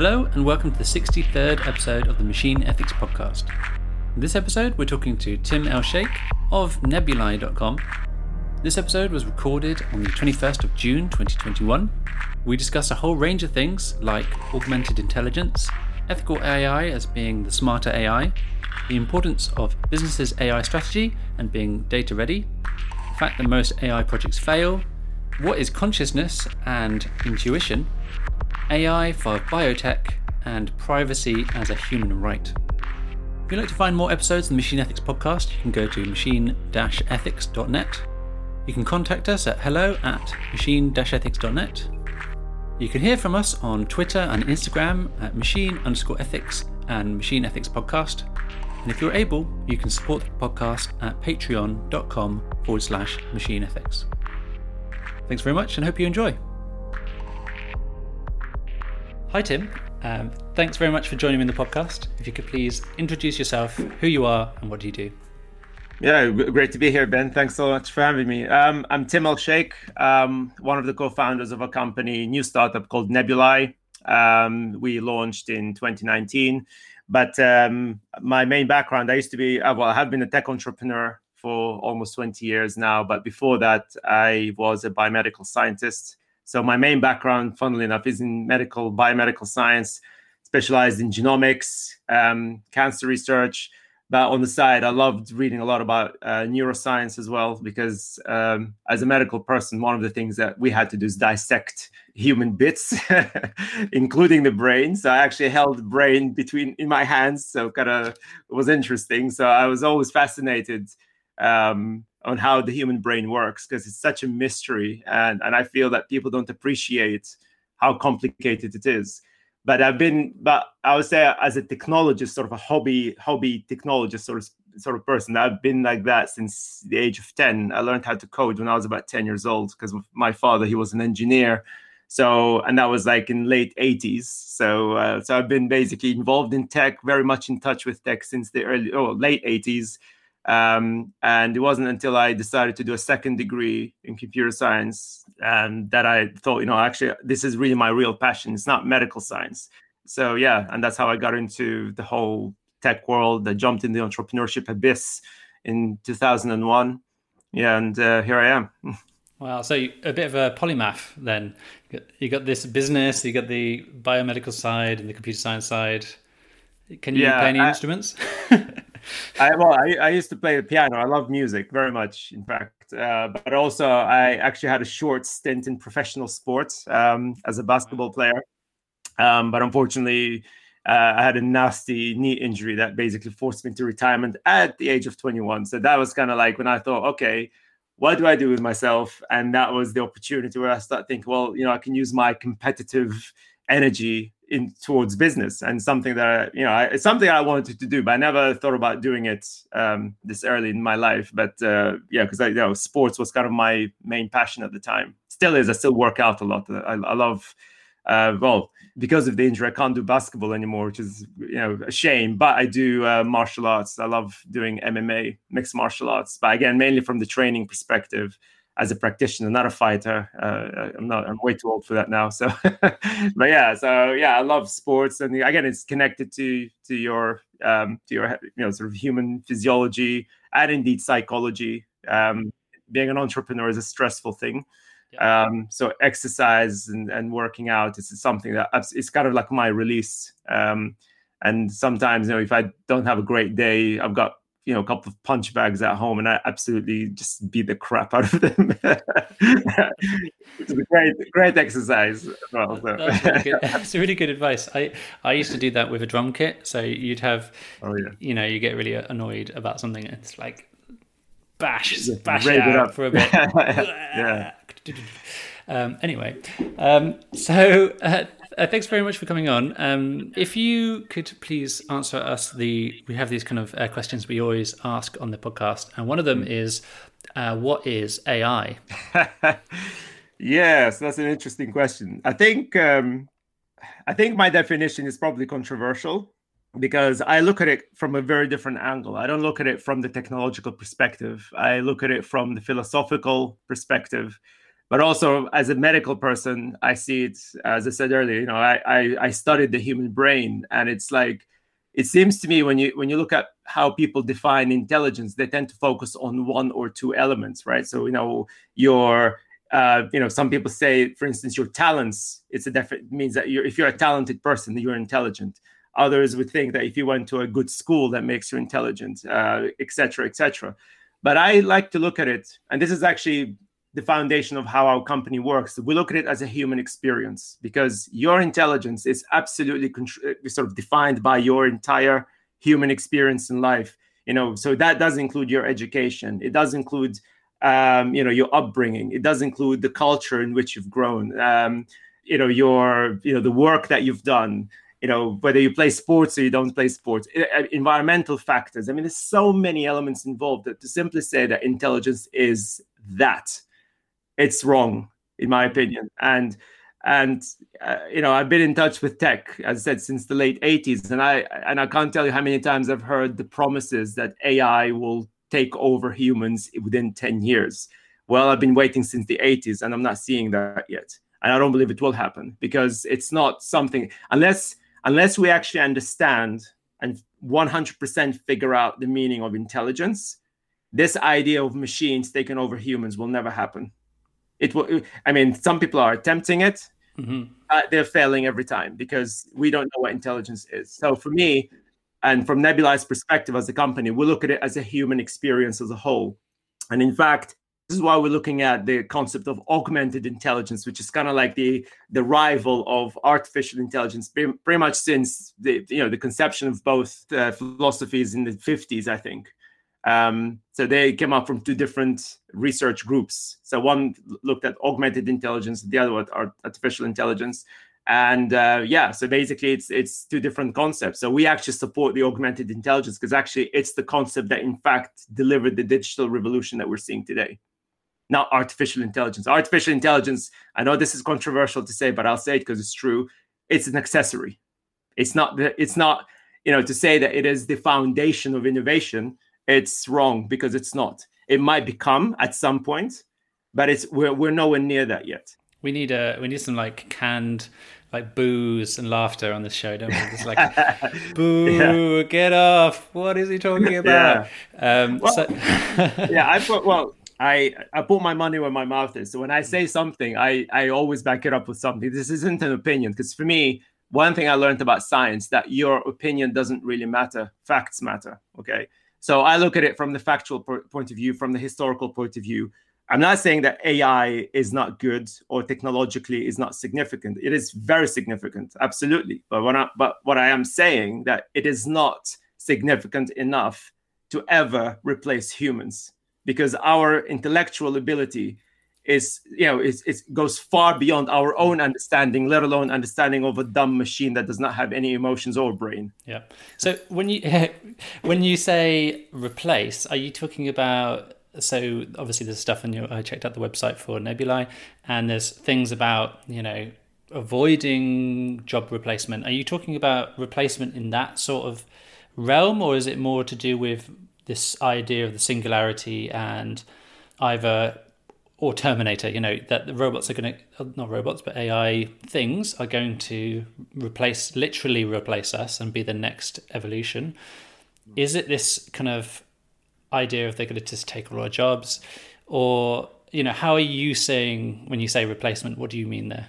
Hello, and welcome to the 63rd episode of the Machine Ethics Podcast. In this episode, we're talking to Tim El-Sheikh of Nebuli.com. This episode was recorded on the 21st of June 2021. We discuss a whole range of things like augmented intelligence, ethical AI as being the smarter AI, the importance of businesses' AI strategy and being data ready, the fact that most AI projects fail, what is consciousness and intuition, AI for biotech, and privacy as a human right. If you'd like to find more episodes of the Machine Ethics Podcast, you can go to machine-ethics.net. You can contact us at hello at machine-ethics.net. You can hear from us on Twitter and Instagram at machine underscore ethics and machine ethics podcast. And if you're able, you can support the podcast at patreon.com forward slash machine ethics. Thanks very much and hope you enjoy. Hi, Tim. Um, thanks very much for joining me in the podcast. If you could please introduce yourself, who you are, and what do you do? Yeah, great to be here, Ben. Thanks so much for having me. Um, I'm Tim El-Sheikh, um, one of the co-founders of a company, new startup called Nebuli. Um, we launched in 2019, but um, my main background, I used to be, uh, well, I have been a tech entrepreneur for almost 20 years now, but before that, I was a biomedical scientist. So my main background, funnily enough, is in medical biomedical science, specialized in genomics, um, cancer research. But on the side, I loved reading a lot about uh, neuroscience as well, because um, as a medical person, one of the things that we had to do is dissect human bits, including the brain. So I actually held the brain between in my hands, so kind of was interesting. So I was always fascinated um, on how the human brain works because it's such a mystery and and I feel that people don't appreciate how complicated it is. But I've been but I would say as a technologist sort of a hobby hobby technologist sort of sort of person I've been like that since the age of 10 I learned how to code when I was about 10 years old because my father he was an engineer. So and that was like in late 80s so uh, so I've been basically involved in tech very much in touch with tech since the early oh late 80s um, and it wasn't until I decided to do a second degree in computer science and that I thought, you know, actually, this is really my real passion. It's not medical science. So, yeah, and that's how I got into the whole tech world. I jumped in the entrepreneurship abyss in 2001. Yeah, and uh, here I am. Wow, so a bit of a polymath then. You got this business, you got the biomedical side and the computer science side. Can you yeah, play any I, instruments? I well, I, I used to play the piano. I love music very much, in fact. Uh, but also, I actually had a short stint in professional sports um, as a basketball player. Um, but unfortunately, uh, I had a nasty knee injury that basically forced me to retirement at the age of 21. So that was kind of like when I thought, okay, what do I do with myself? And that was the opportunity where I started thinking, well, you know, I can use my competitive energy in towards business and something that I, you know I, it's something I wanted to do, but I never thought about doing it um, this early in my life. But uh, yeah, because you know sports was kind of my main passion at the time. Still is. I still work out a lot. I, I love. Uh, well, because of the injury, I can't do basketball anymore, which is you know a shame. But I do uh, martial arts. I love doing MMA, mixed martial arts. But again, mainly from the training perspective as a practitioner, not a fighter. Uh, I'm not. I'm way too old for that now. So, but yeah. So yeah, I love sports, and again, it's connected to to your um, to your you know sort of human physiology and indeed psychology. Um, being an entrepreneur is a stressful thing. Yeah. Um, so exercise and, and working out is something that it's kind of like my release. Um, and sometimes, you know, if I don't have a great day, I've got you know a couple of punch bags at home and I absolutely just beat the crap out of them. it's a great great exercise as well. So. That's, really good. That's really good advice. I I used to do that with a drum kit. So you'd have oh, yeah. you know you get really annoyed about something and it's like bash bash it out for a bit. yeah. Um, anyway, um, so uh, uh, thanks very much for coming on. Um, if you could please answer us the, we have these kind of uh, questions we always ask on the podcast, and one of them is, uh, what is AI? yes, that's an interesting question. I think, um, I think my definition is probably controversial because I look at it from a very different angle. I don't look at it from the technological perspective. I look at it from the philosophical perspective but also as a medical person, I see it as I said earlier. You know, I, I I studied the human brain, and it's like it seems to me when you when you look at how people define intelligence, they tend to focus on one or two elements, right? So you know your uh, you know some people say, for instance, your talents. It's a definite means that you're if you're a talented person, you're intelligent. Others would think that if you went to a good school, that makes you intelligent, etc., uh, etc. Et but I like to look at it, and this is actually the foundation of how our company works. We look at it as a human experience because your intelligence is absolutely uh, sort of defined by your entire human experience in life. You know, so that does include your education. It does include, um, you know, your upbringing. It does include the culture in which you've grown. Um, you know, your, you know, the work that you've done you know whether you play sports or you don't play sports environmental factors i mean there's so many elements involved that to simply say that intelligence is that it's wrong in my opinion. And and uh, you know i've been in touch with tech as i said since the late 80s and i and i can't tell you how many times i've heard the promises that ai will take over humans within 10 years. Well i've been waiting since the 80s and i'm not seeing that yet. And i don't believe it will happen because it's not something unless unless we actually understand and 100% figure out the meaning of intelligence this idea of machines taking over humans will never happen it will i mean some people are attempting it mm-hmm. uh, they're failing every time because we don't know what intelligence is. So for me and from Nebuli's perspective as a company we look at it as a human experience as a whole. And in fact this is why we're looking at the concept of augmented intelligence which is kind of like the the rival of artificial intelligence pretty much since the you know the conception of both uh, philosophies in the 50s i think um, so they came up from two different research groups. So one looked at augmented intelligence, the other one artificial intelligence. And uh, yeah, so basically it's it's two different concepts. So we actually support the augmented intelligence because actually it's the concept that in fact delivered the digital revolution that we're seeing today. Not artificial intelligence. Artificial intelligence, I know this is controversial to say, but I'll say it because it's true. It's an accessory. It's not the, it's not, you know, to say that it is the foundation of innovation it's wrong because it's not. It might become at some point, but it's we're we're nowhere near that yet. We need a we need some like canned like boos and laughter on this show, don't we? It's like boo, yeah. get off. What is he talking about? Yeah. Um, well, so... yeah, I put well. I, I put my money where my mouth is. So when I say something, I, I always back it up with something. This isn't an opinion because for me, one thing I learned about science that your opinion doesn't really matter. Facts matter. Okay. So I look at it from the factual point of view, from the historical point of view. I'm not saying that AI is not good or technologically is not significant. It is very significant, absolutely. But what I, but what I am saying that it is not significant enough to ever replace humans because our intellectual ability is you know it, it goes far beyond our own understanding let alone understanding of a dumb machine that does not have any emotions or brain. Yeah. So when you when you say replace are you talking about so obviously there's stuff in your i checked out the website for Nebuli and there's things about you know avoiding job replacement. Are you talking about replacement in that sort of realm or is it more to do with this idea of the singularity and either or Terminator, you know, that the robots are going to, not robots, but AI things are going to replace, literally replace us and be the next evolution. Is it this kind of idea of they're going to just take all our jobs? Or, you know, how are you saying when you say replacement? What do you mean there?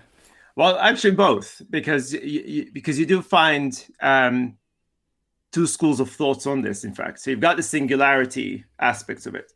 Well, actually, both, because you, because you do find um, two schools of thoughts on this. In fact, so you've got the singularity aspects of it,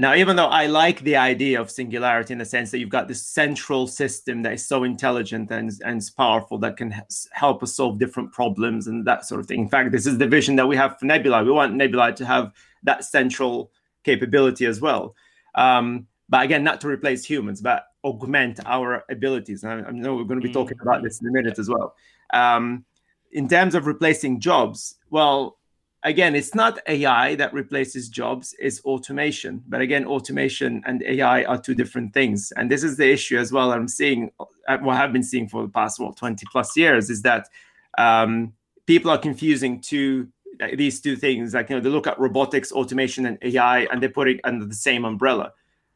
now, even though I like the idea of singularity in the sense that you've got this central system that is so intelligent and, and powerful that can help us solve different problems and that sort of thing. In fact, this is the vision that we have for Nebuli. We want Nebuli to have that central capability as well. Um, but again, not to replace humans, but augment our abilities. And I, I know we're going to be talking about this in a minute as well. Um, in terms of replacing jobs, well, again, it's not AI that replaces jobs, it's automation. But again, automation and AI are two different things. And this is the issue as well. I'm seeing, uh, what I've been seeing for the past, what, 20 plus years is that um, people are confusing two these two things. Like, you know, they look at robotics, automation, and AI, and they put it under the same umbrella.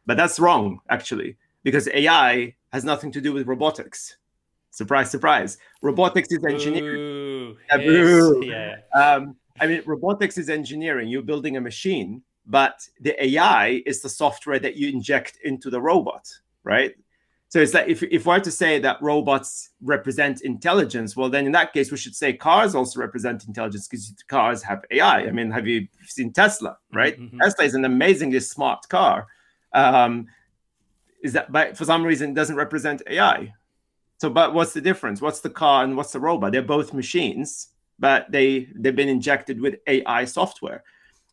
But that's wrong, actually. because AI has nothing to do with robotics. Surprise, surprise. Robotics is engineering. Ooh, yes, yeah. Um, I mean, robotics is engineering. You're building a machine, but the AI is the software that you inject into the robot, right? So it's like if, if we're to say that robots represent intelligence, well, then in that case, we should say cars also represent intelligence because cars have AI. I mean, have you seen Tesla, right? Mhm. Tesla is an amazingly smart car. Um, is that, but for some reason, it doesn't represent AI. So, but what's the difference? What's the car and what's the robot? They're both machines, but they they've been injected with AI software,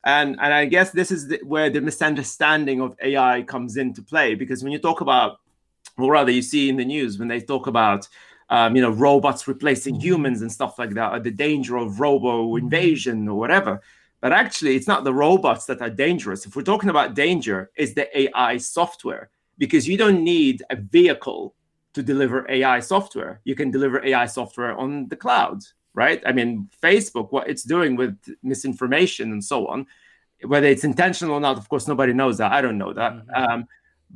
and and I guess this is the, where the misunderstanding of AI comes into play because when you talk about, or rather, you see in the news when they talk about. Um, you know, robots replacing humans and stuff like that, or the danger of robo invasion or whatever. But actually, it's not the robots that are dangerous. If we're talking about danger, it's the AI software because you don't need a vehicle to deliver AI software. You can deliver AI software on the cloud, right? I mean, Facebook, what it's doing with misinformation and so on, whether it's intentional or not, of course, nobody knows that. I don't know that. Mhm. Um,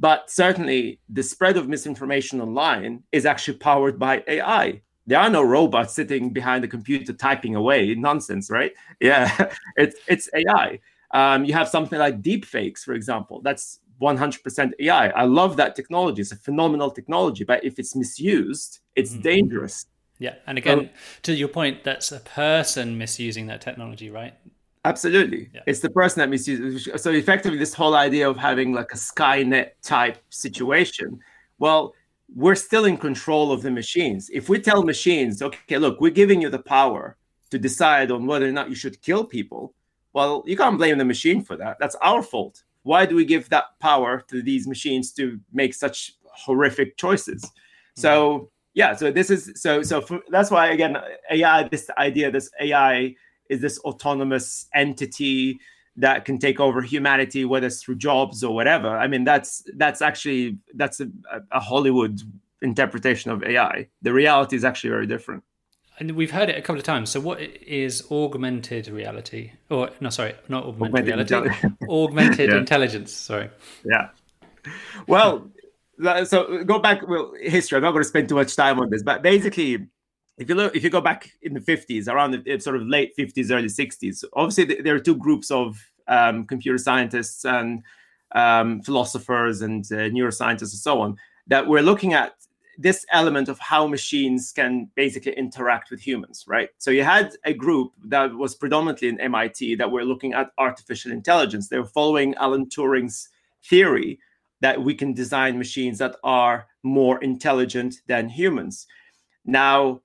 but certainly, the spread of misinformation online is actually powered by AI. There are no robots sitting behind the computer typing away nonsense, right? Yeah, it's it's AI. Um, you have something like deepfakes, for example. That's 100% AI. I love that technology. It's a phenomenal technology, but if it's misused, it's Mhm. dangerous. Yeah, and again, to your point, that's a person misusing that technology, right? Absolutely. Yeah. It's the person that misuses. So effectively, this whole idea of having like a Skynet type situation, well, we're still in control of the machines. If we tell machines, okay, look, we're giving you the power to decide on whether or not you should kill people, well, you can't blame the machine for that. That's our fault. Why do we give that power to these machines to make such horrific choices? So mm-hmm. Yeah, so this is so so for, that's why again AI this idea this AI is this autonomous entity that can take over humanity whether it's through jobs or whatever. I mean that's that's actually that's a, a Hollywood interpretation of AI. The reality is actually very different. And we've heard it a couple of times. So, what is augmented reality? Or no, sorry, not augmented, Augmented reality. intelli- augmented Yeah. intelligence. Sorry. Yeah. Well, so go back. Well, history. I'm not going to spend too much time on this, but basically, if you look, if you go back in the 50s, around the sort of late 50s, early 60s, obviously there are two groups of um, computer scientists and um, philosophers and uh, neuroscientists and so on that were looking at this element of how machines can basically interact with humans, right? So you had a group that was predominantly in MIT that were looking at artificial intelligence. They were following Alan Turing's theory that we can design machines that are more intelligent than humans. Now,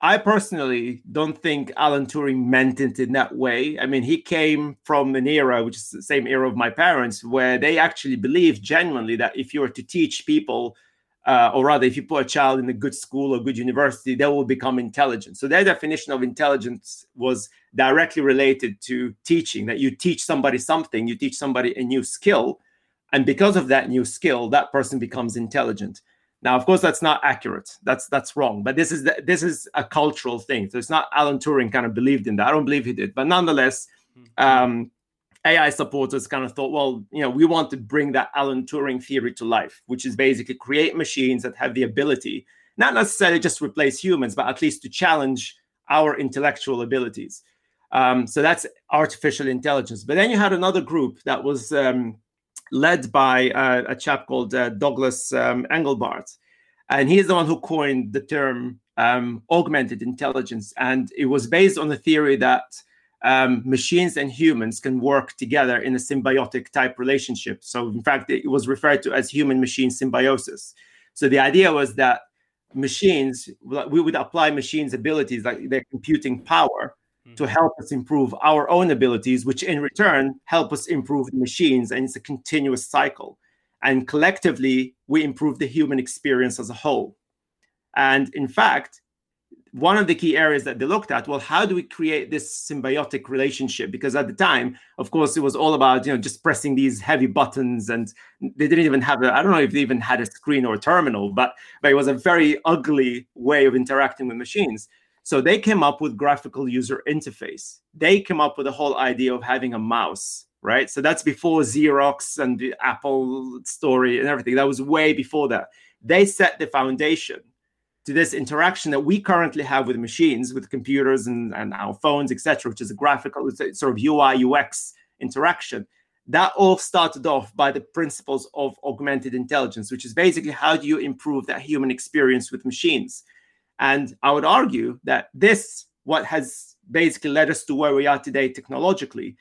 I personally don't think Alan Turing meant it in that way. I mean, he came from an era, which is the same era of my parents, where they actually believed genuinely that if you were to teach people, uh, or rather, if you put a child in a good school or good university, they will become intelligent. So their definition of intelligence was directly related to teaching, that you teach somebody something, you teach somebody a new skill. And because of that new skill, that person becomes intelligent. Now, of course, that's not accurate. That's that's wrong. But this is the, this is a cultural thing. So it's not Alan Turing kind of believed in that. I don't believe he did. But nonetheless, um, AI supporters kind of thought, well, you know, we want to bring that Alan Turing theory to life, which is basically create machines that have the ability, not necessarily just replace humans, but at least to challenge our intellectual abilities. Um, so that's artificial intelligence. But then you had another group that was um, led by uh, a chap called uh, Douglas um, Engelbart. And he's the one who coined the term um, augmented intelligence. And it was based on the theory that um, machines and humans can work together in a symbiotic type relationship. So, in fact, it was referred to as human machine symbiosis. So, the idea was that machines, we would apply machines' abilities, like their computing power, to help us improve our own abilities, which in return help us improve the machines. And it's a continuous cycle. And collectively, we improve the human experience as a whole. And in fact, one of the key areas that they looked at, well, how do we create this symbiotic relationship? Because at the time, of course, it was all about you know just pressing these heavy buttons, and they didn't even have a I don't know if they even had a screen or a terminal, but but it was a very ugly way of interacting with machines. So they came up with graphical user interface. They came up with the whole idea of having a mouse right? So that's before Xerox and the Apple story and everything. That was way before that. They set the foundation to this interaction that we currently have with machines, with computers and, and our phones, etc., which is a graphical sort of UI UX interaction. That all started off by the principles of augmented intelligence, which is basically how do you improve that human experience with machines? And I would argue that this, what has basically led us to where we are today technologically,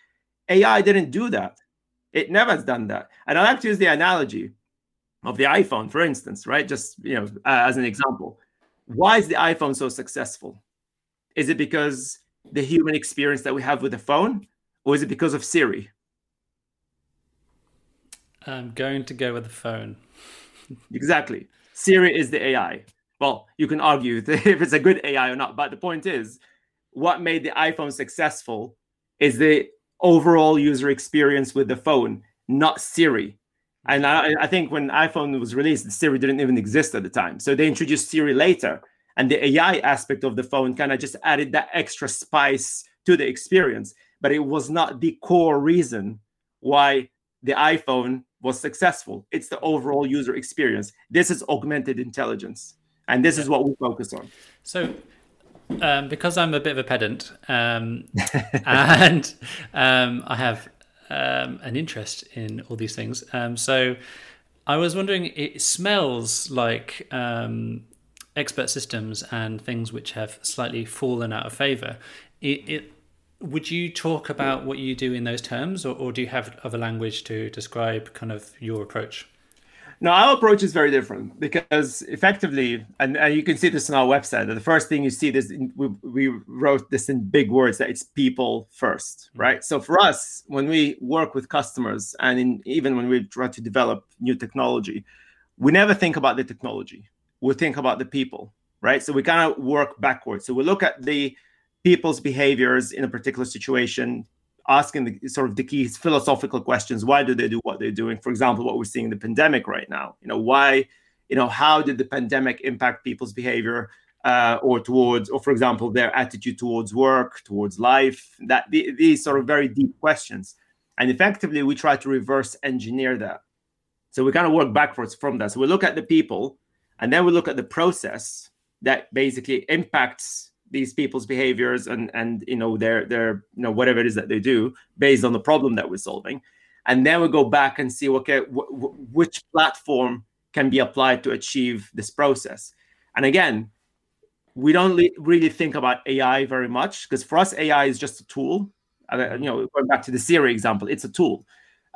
AI didn't do that. It never has done that. And I like to use the analogy of the iPhone, for instance, right? Just you know, uh, as an example why is the iPhone so successful? Is it because the human experience that we have with the phone, or is it because of Siri? I'm going to go with the phone. exactly. Siri is the AI. Well, you can argue if it's a good AI or not, but the point is, what made the iPhone successful is the overall user experience with the phone, not Siri. And I, I, think when iPhone was released, Siri didn't even exist at the time. So they introduced Siri later. And the AI aspect of the phone kind of just added that extra spice to the experience. But it was not the core reason why the iPhone was successful. It's the overall user experience. This is augmented intelligence. And this is what we focus on. So um, because I'm a bit of a pedant um, and um, I have um, an interest in all these things. Um, so I was wondering, it smells like um, expert systems and things which have slightly fallen out of favor. It, it, would you talk about what you do in those terms, or, or do you have other language to describe kind of your approach? No, our approach is very different because effectively, and, and you can see this on our website. The first thing you see this, we, we wrote this in big words that it's people first, mm-hmm. right? So for us, when we work with customers, and in, even when we try to develop new technology, we never think about the technology. We think about the people, right? So we kind of work backwards. So we look at the people's behaviors in a particular situation asking the sort of the key philosophical questions. Why do they do what they're doing? For example what we're seeing in the pandemic right now. You know why you know how did the pandemic impact people's behavior uh, or towards or for example their attitude towards work towards life? That these sort of very deep questions. And effectively we try to reverse engineer that. So we kind of work backwards from that. So we look at the people and then we look at the process that basically impacts these people's behaviors and and you know their their you know whatever it is that they do based on the problem that we're solving. And then we go back and see okay w- which platform can be applied to achieve this process? And again we don't really think about ai very much because for us ai is just a tool. Uh, you know going back to the siri example it's a tool.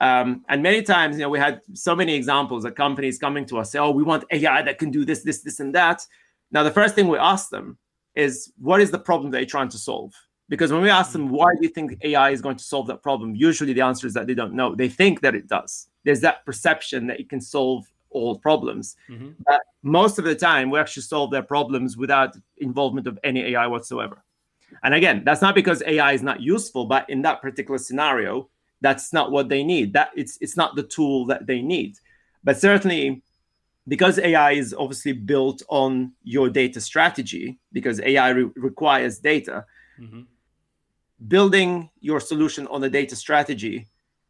Um, and many times you know we had so many examples of companies coming to us say oh we want ai that can do this this this and that. Now the first thing we ask them is what is the problem that you're trying to solve? Because when we ask them, why do you think AI is going to solve that problem? Usually the answer is that they don't know. They think that it does. There's that perception that it can solve all problems. Mm-hmm. But most of the time, we actually solve their problems without involvement of any AI whatsoever. And again, that's not because AI is not useful, but in that particular scenario, that's not what they need. That it's it's not the tool that they need. But certainly because AI is obviously built on your data strategy, because AI re- requires data, mm-hmm. building your solution on a data strategy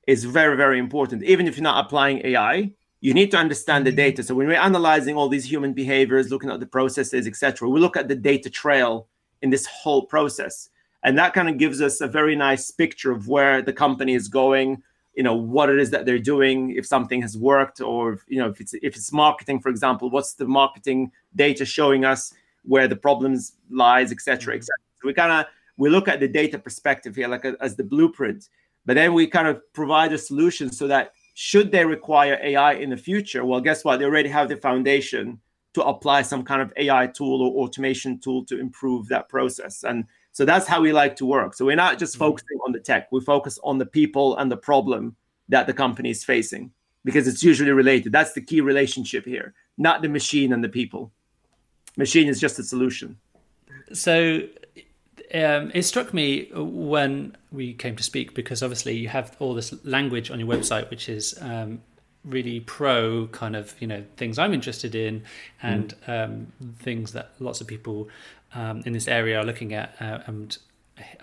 is very, very important. Even if you're not applying AI, you need to understand the mm-hmm. data. So when we're analyzing all these human behaviors, looking at the processes, etc., we look at the data trail in this whole process, and that kind of gives us a very nice picture of where the company is going you know what it is that they're doing if something has worked or you know if it's if it's marketing for example what's the marketing data showing us where the problems lies etc etc so we kind of we look at the data perspective here like a, as the blueprint but then we kind of provide a solution so that should they require ai in the future well guess what? They already have the foundation to apply some kind of ai tool or automation tool to improve that process. And so that's how we like to work. So we're not just mm-hmm. focusing on the tech, we focus on the people and the problem that the company is facing because it's usually related. That's the key relationship here, not the machine and the people. Machine is just a solution. So um, it struck me when we came to speak because obviously you have all this language on your website, which is um, really pro kind of you know things I'm interested in and mm. um, things that lots of people um, in this area are looking at uh, and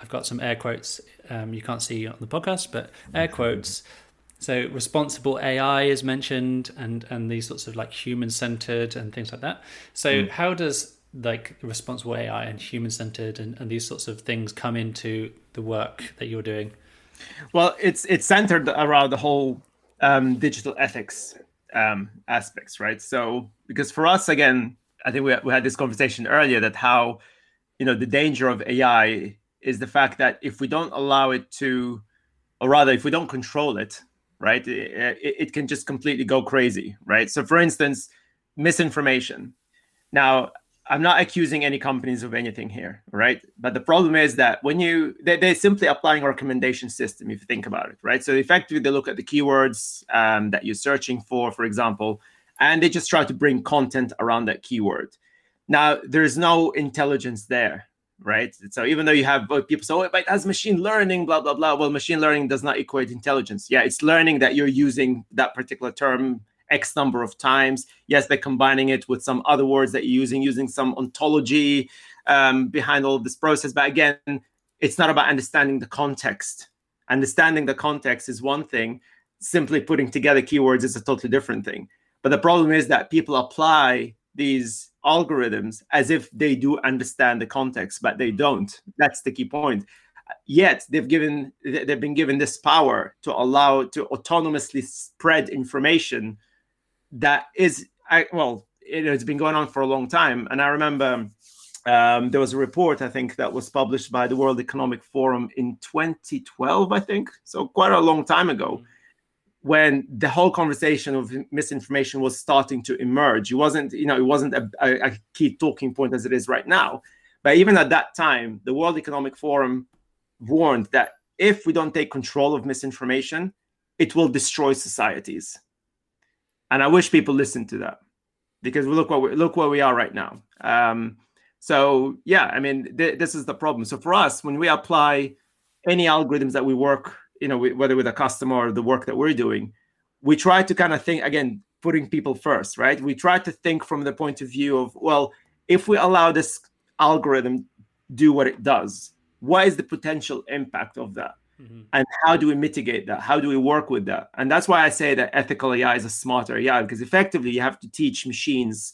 I've got some air quotes. Um, you can't see on the podcast, but air quotes. So responsible AI is mentioned, and and these sorts of like human centered and things like that. So mm. how does like responsible AI and human centered and, and these sorts of things come into the work that you're doing? Well, it's it's centered around the whole um, digital ethics um, aspects, right? So because for us, again, I think we, we had this conversation earlier that how you know the danger of AI is the fact that if we don't allow it to, or rather, if we don't control it, right, it, it can just completely go crazy, right? So, for instance, misinformation. Now, I'm not accusing any companies of anything here, right? But the problem is that when you they, they're simply applying a recommendation system, if you think about it, right? So effectively, they look at the keywords um, that you're searching for, for example, and they just try to bring content around that keyword. Now, there's no intelligence there, right? So even though you have people say, oh, but has machine learning, blah, blah, blah. Well, machine learning does not equate intelligence. Yeah, it's learning that you're using that particular term X number of times. Yes, they're combining it with some other words that you're using, using some ontology um, behind all this process. But again, it's not about understanding the context. Understanding the context is one thing. Simply putting together keywords is a totally different thing. But the problem is that people apply these algorithms as if they do understand the context, but they don't. That's the key point. Yet they've given they've been given this power to allow to autonomously spread information that is well, it has been going on for a long time. And I remember um, there was a report I think that was published by the World Economic Forum in 2012, I think, so quite a long time ago. When the whole conversation of misinformation was starting to emerge. It wasn't, you know, it wasn't a, a, key talking point as it is right now. But even at that time, the World Economic Forum warned that if we don't take control of misinformation, it will destroy societies. And I wish people listened to that because look what we, look where we are right now. Um, so yeah, I mean, th- this is the problem. So for us, when we apply any algorithms that we work you know whether with a customer or the work that we're doing we try to kind of think again putting people first right? We try to think from the point of view of well if we allow this algorithm do what it does what is the potential impact of that? Mm-hmm. and how do we mitigate that? How do we work with that? And that's why i say that ethical ai is a smarter ai because effectively you have to teach machines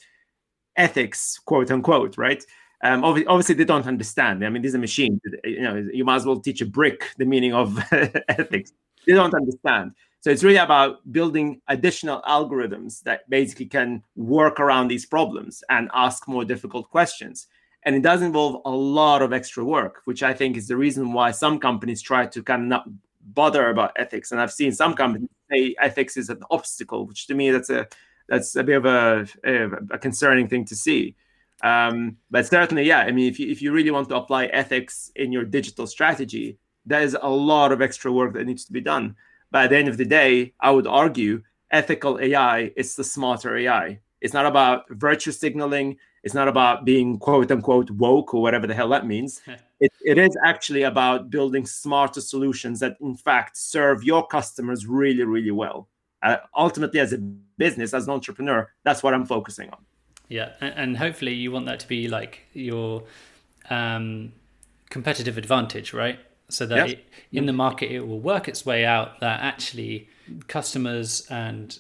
ethics quote unquote right um, obviously, they don't understand. I mean, these are machines. You know, you might as well teach a brick the meaning of ethics. They don't understand. So it's really about building additional algorithms that basically can work around these problems and ask more difficult questions. And it does involve a lot of extra work, which I think is the reason why some companies try to kind of not bother about ethics. And I've seen some companies say ethics is an obstacle, which to me that's a that's a bit of a, a, a concerning thing to see. Um, but certainly, yeah, I mean, if you, if you really want to apply ethics in your digital strategy, there's a lot of extra work that needs to be done. But at the end of the day, I would argue ethical AI is the smarter AI. It's not about virtue signaling. It's not about being quote unquote woke or whatever the hell that means. it, it is actually about building smarter solutions that, in fact, serve your customers really, really well. Uh, ultimately, as a business, as an entrepreneur, that's what I'm focusing on. Yeah, and hopefully you want that to be like your um, competitive advantage, right? So that it, in the market it will work its way out. That actually customers and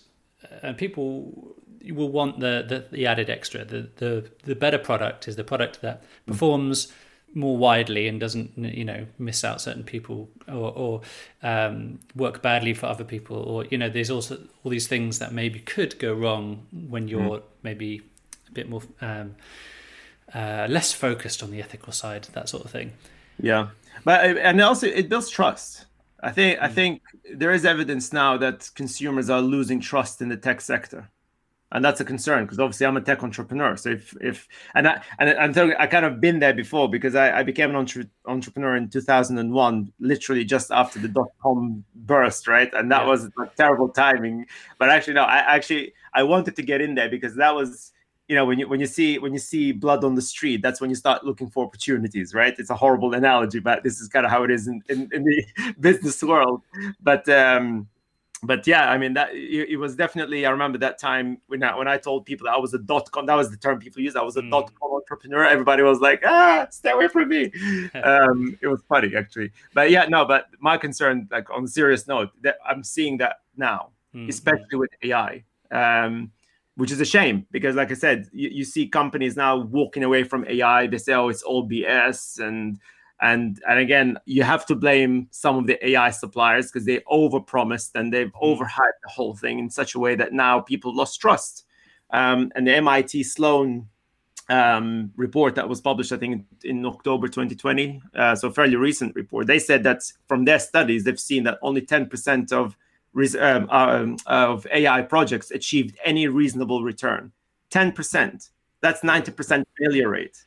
and people will want the, the, the added extra. The, the the better product is the product that performs more widely and doesn't you know miss out certain people or, or um, work badly for other people or you know there's also all these things that maybe could go wrong when you're mm. maybe a bit more um, uh, less focused on the ethical side, that sort of thing. Yeah, but uh, and also it builds trust. I think mm. I think there is evidence now that consumers are losing trust in the tech sector, and that's a concern because obviously I'm a tech entrepreneur. So if if and I and I'm telling I kind of been there before because I, I became an entre- entrepreneur in 2001, literally just after the dot com burst, right? And that yeah. was terrible timing. But actually, no, I actually I wanted to get in there because that was you know when you when you see when you see blood on the street that's when you start looking for opportunities right it's a horrible analogy but this is kind of how it is in, in, in the business world but um but yeah, I mean that it, it, was definitely. I remember that time when I, when I told people that I was a dot com. That was the term people used. I was a mm. dot com entrepreneur. Everybody was like, "Ah, stay away from me." um, it was funny actually, but yeah, no. But my concern, like on a serious note, that I'm seeing that now, mm. especially with AI, um, which is a shame because, like I said, you, you see companies now walking away from AI. They say, "Oh, it's all BS," and and and again you have to blame some of the ai suppliers because they overpromised and they've mm. overhyped the whole thing in such a way that now people lost trust um, and the mit sloan um, report that was published i think in, october 2020 uh, so fairly recent report they said that from their studies they've seen that only 10% of um, um, of ai projects achieved any reasonable return 10% that's 90% failure rate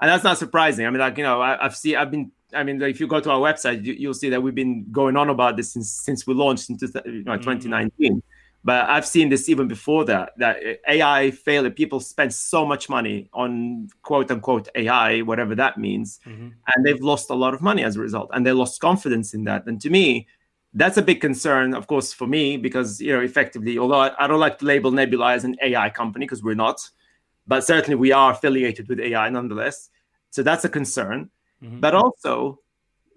and that's not surprising. I mean, like you know, I, have seen, I've been, I mean, if you go to our website, you, will see that we've been going on about this since since we launched in you know, 2019. Mm-hmm. But I've seen this even before that. That AI failure, people spend so much money on quote unquote AI, whatever that means, mm-hmm. and they've lost a lot of money as a result, and they lost confidence in that. And to me, that's a big concern, of course, for me because you know, effectively, although I, I don't like to label Nebuli as an AI company because we're not but certainly we are affiliated with AI nonetheless. So that's a concern. Mm-hmm. But also,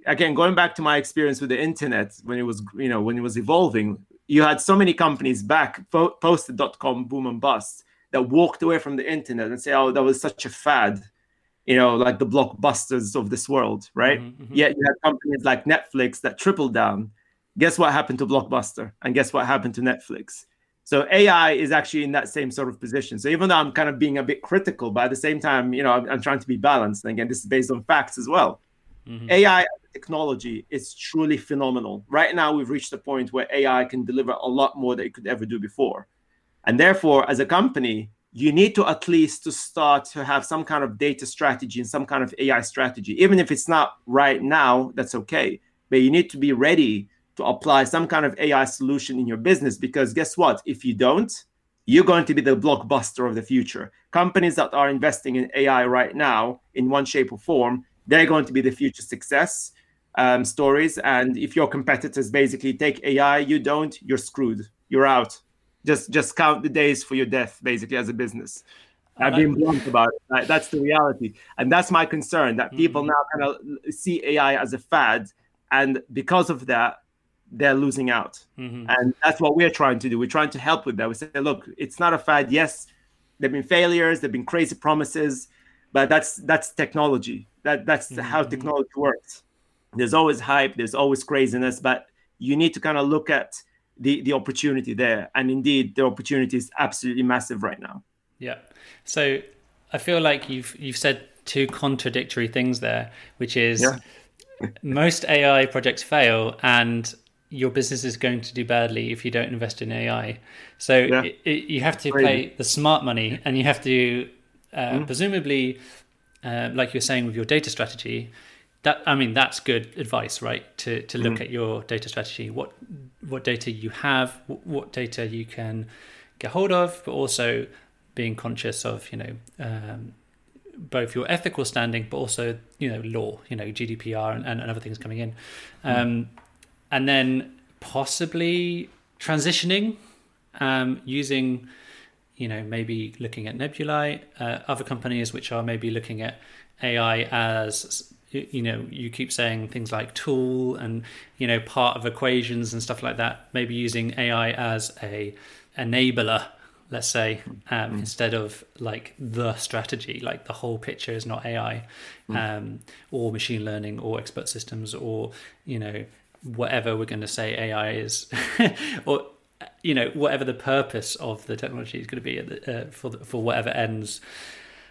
again, going back to my experience with the internet when it was, you know, when it was evolving, you had so many companies back post the dot com boom and bust that walked away from the internet and say, "Oh, that was such a fad," you know, like the blockbusters of this world, right? Mm-hmm. mm-hmm. Yet you had companies like Netflix that tripled down. Guess what happened to Blockbuster? And guess what happened to Netflix? So AI is actually in that same sort of position. So even though I'm kind of being a bit critical, but at the same time, you know, I'm, I'm trying to be balanced. And again, this is based on facts as well. Mm-hmm. AI technology is truly phenomenal. Right now, we've reached a point where AI can deliver a lot more than it could ever do before. And therefore, as a company, you need to at least to start to have some kind of data strategy and some kind of AI strategy. Even if it's not right now, that's okay. But you need to be ready to apply some kind of AI solution in your business because guess what? If you don't, you're going to be the blockbuster of the future. Companies that are investing in AI right now, in one shape or form, they're going to be the future success um, stories. And if your competitors basically take AI, you don't, you're screwed. You're out. Just just count the days for your death, basically, as a business. I've been blunt about it. That's the reality, and that's my concern. That people mm-hmm. now kind of see AI as a fad, and because of that, they're losing out. Mm-hmm. And that's what we're trying to do. We're trying to help with that. We say, look, it's not a fad. Yes, there've been failures, there've been crazy promises, but that's that's technology. That that's mm-hmm. how technology works. There's always hype, there's always craziness, but you need to kind of look at the the opportunity there. And indeed, the opportunity is absolutely massive right now. Yeah. So I feel like you've you've said two contradictory things there, which is yeah. most AI projects fail and your business is going to do badly if you don't invest in AI. So yeah. it, it, you have to pay the smart money, and you have to uh, mm. presumably, uh, like you're saying with your data strategy. That I mean, that's good advice, right? To to look mm. at your data strategy, what what data you have, what data you can get hold of, but also being conscious of you know um, both your ethical standing, but also you know law, you know GDPR and, and other things coming in. Mm. Um, and then possibly transitioning um, using you know maybe looking at Nebuli uh, other companies which are maybe looking at ai as you know you keep saying things like tool and you know part of equations and stuff like that maybe using ai as a enabler let's say um, mm. instead of like the strategy like the whole picture is not ai mm. um, or machine learning or expert systems or you know whatever we're going to say AI is, or you know whatever the purpose of the technology is going to be the, uh, for the, for whatever ends.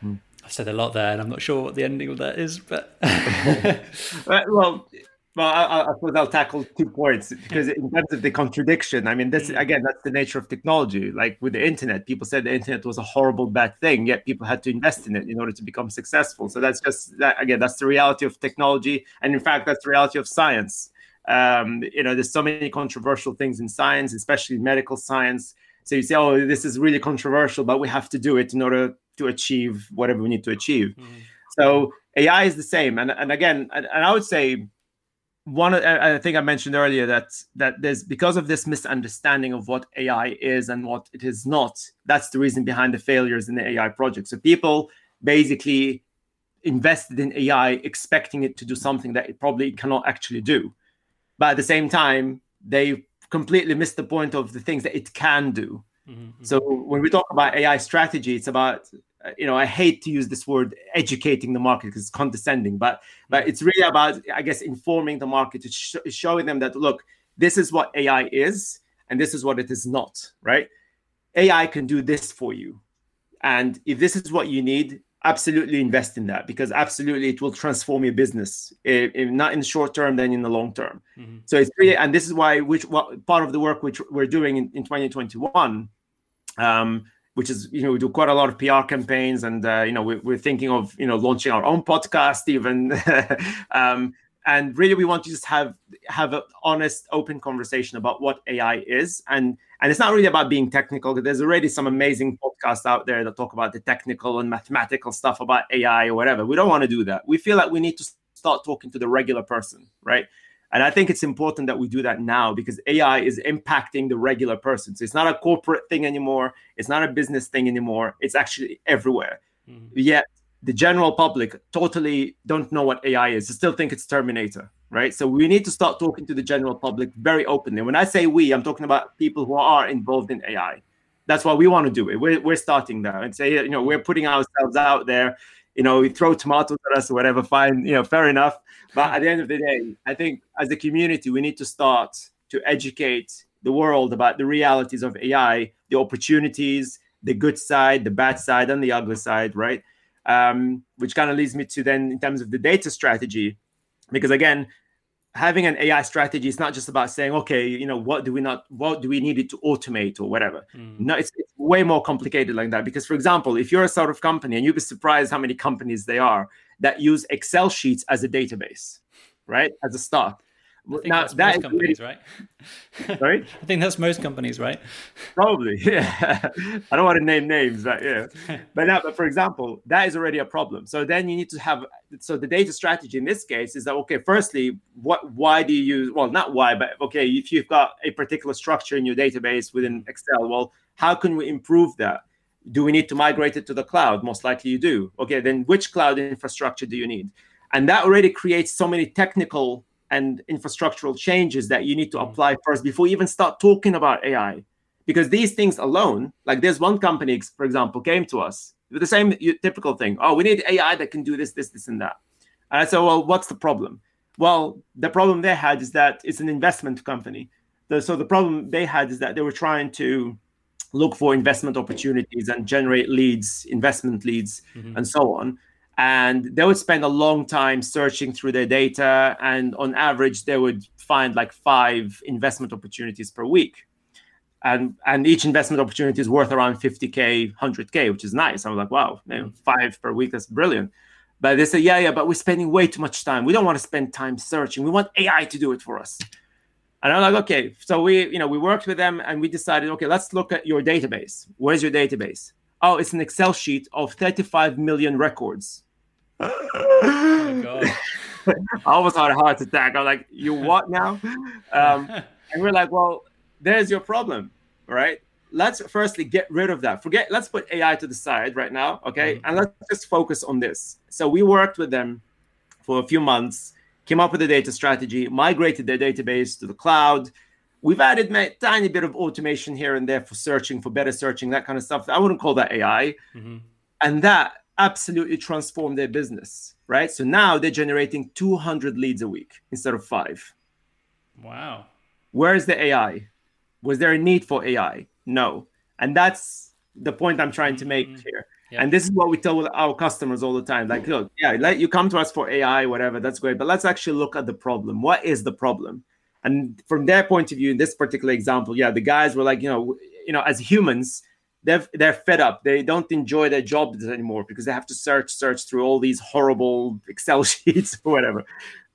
Hmm. I've said a lot there, and I'm not sure what the ending of that is, but well. Well, I, I, suppose I'll tackle two points because in terms of the contradiction, I mean, this hmm. again, that's the nature of technology. Like with the internet, people said the internet was a horrible, bad thing, yet people had to invest in it in order to become successful. So that's just that again, that's the reality of technology, and in fact, that's the reality of science. Um, you know, there's so many controversial things in science, especially medical science. So you say, oh, this is really controversial, but we have to do it in order to achieve whatever we need to achieve. Mm-hmm. So AI is the same. And, and again, and, and I would say one i think i mentioned earlier that that there's because of this misunderstanding of what ai is and what it is not that's the reason behind the failures in the ai project so people basically invested in ai expecting it to do something that it probably cannot actually do but at the same time they completely missed the point of the things that it can do. Mm-hmm. so when we talk about ai strategy it's about you know i hate to use this word educating the market because it's condescending but but it's really about i guess informing the market sh- showing them that look this is what ai is and this is what it is not right? Ai can do this for you. And if this is what you need absolutely invest in that because absolutely it will transform your business if, if not in the short term then in the long term mm-hmm. so it's really and this is why which what part of the work which we're doing in, in 2021 um, which is you know we do quite a lot of PR campaigns, and uh, you know we're, we're, thinking of you know launching our own podcast even. um, and really, we want to just have have an honest, open conversation about what AI is, and and it's not really about being technical. There's already some amazing podcasts out there that talk about the technical and mathematical stuff about AI or whatever. We don't want to do that. We feel like we need to start talking to the regular person, right? And I think it's important that we do that now because AI is impacting the regular person. So it's not a corporate thing anymore. It's not a business thing anymore. It's actually everywhere. Mm-hmm. Yet the general public totally don't know what AI is. They still think it's Terminator, right? So we need to start talking to the general public very openly. When I say we, I'm talking about people who are involved in AI. That's why we want to do it. We're, we're starting now and say, you know, we're putting ourselves out there you know, we throw tomatoes at us or whatever, fine, you know, fair enough. But at the end of the day, I think as a community, we need to start to educate the world about the realities of AI, the opportunities, the good side, the bad side, and the ugly side, right? Um, which kind of leads me to then in terms of the data strategy, because again, having an AI strategy is not just about saying, okay, you know, what do we not, what do we need it to automate or whatever. Mm. No, it's, it's, way more complicated like that. Because, for example, if you're a sort of company, and you'd be surprised how many companies they are that use Excel sheets as a database, right, as a start now that is companies, really... right? Sorry, I think that's most companies, right? Probably, yeah. I don't want to name names, but yeah. but now, but for example, that is already a problem. So then you need to have. So the data strategy in this case is that okay. Firstly, what? Why do you use? Well, not why, but okay. If you've got a particular structure in your database within Excel, well, how can we improve that? Do we need to migrate it to the cloud? Most likely you do. Okay, then which cloud infrastructure do you need? And that already creates so many technical and infrastructural changes that you need to mm. apply first before you even start talking about AI. Because these things alone, like there's one company, for example, came to us with the same typical thing. Oh, we need AI that can do this, this, this, and that. And I said, well, what's the problem? Well, the problem they had is that it's an investment company. so the problem they had is that they were trying to look for investment opportunities and generate leads, investment leads, mm-hmm. and so on and they would spend a long time searching through their data and on average they would find like five investment opportunities per week. And and each investment opportunity is worth around 50k 100k which is nice. I was like wow know, five per week that's brilliant. But they say yeah yeah but we're spending way too much time. We don't want to spend time searching. We want ai to do it for us. And i'm like okay. So we you know we worked with them and we decided okay let's look at your database. Where's your database? Oh it's an excel sheet of 35 million records oh I almost had a heart attack. I'm like, you what now? Um, and we're like, well, there's your problem, right? Let's firstly get rid of that. Forget, let's put AI to the side right now, okay? Mm-hmm. And let's just focus on this. So we worked with them for a few months, came up with a data strategy, migrated their database to the cloud. We've added a tiny bit of automation here and there for searching, for better searching, that kind of stuff. I wouldn't call that AI. Mm-hmm. And that absolutely transformed their business, right? So now they're generating 200 leads a week instead of five. Wow. Where is the AI? Was there a need for AI? No. And that's the point I'm trying to make mm-hmm. here. Yeah. And this is what we tell our customers all the time. Like, look, yeah, let you come to us for AI, whatever, that's great. But let's actually look at the problem. What is the problem? And from their point of view, in this particular example, yeah, the guys were like, you know, you know, as humans, they're they're fed up. They don't enjoy their jobs anymore because they have to search search through all these horrible Excel sheets or whatever.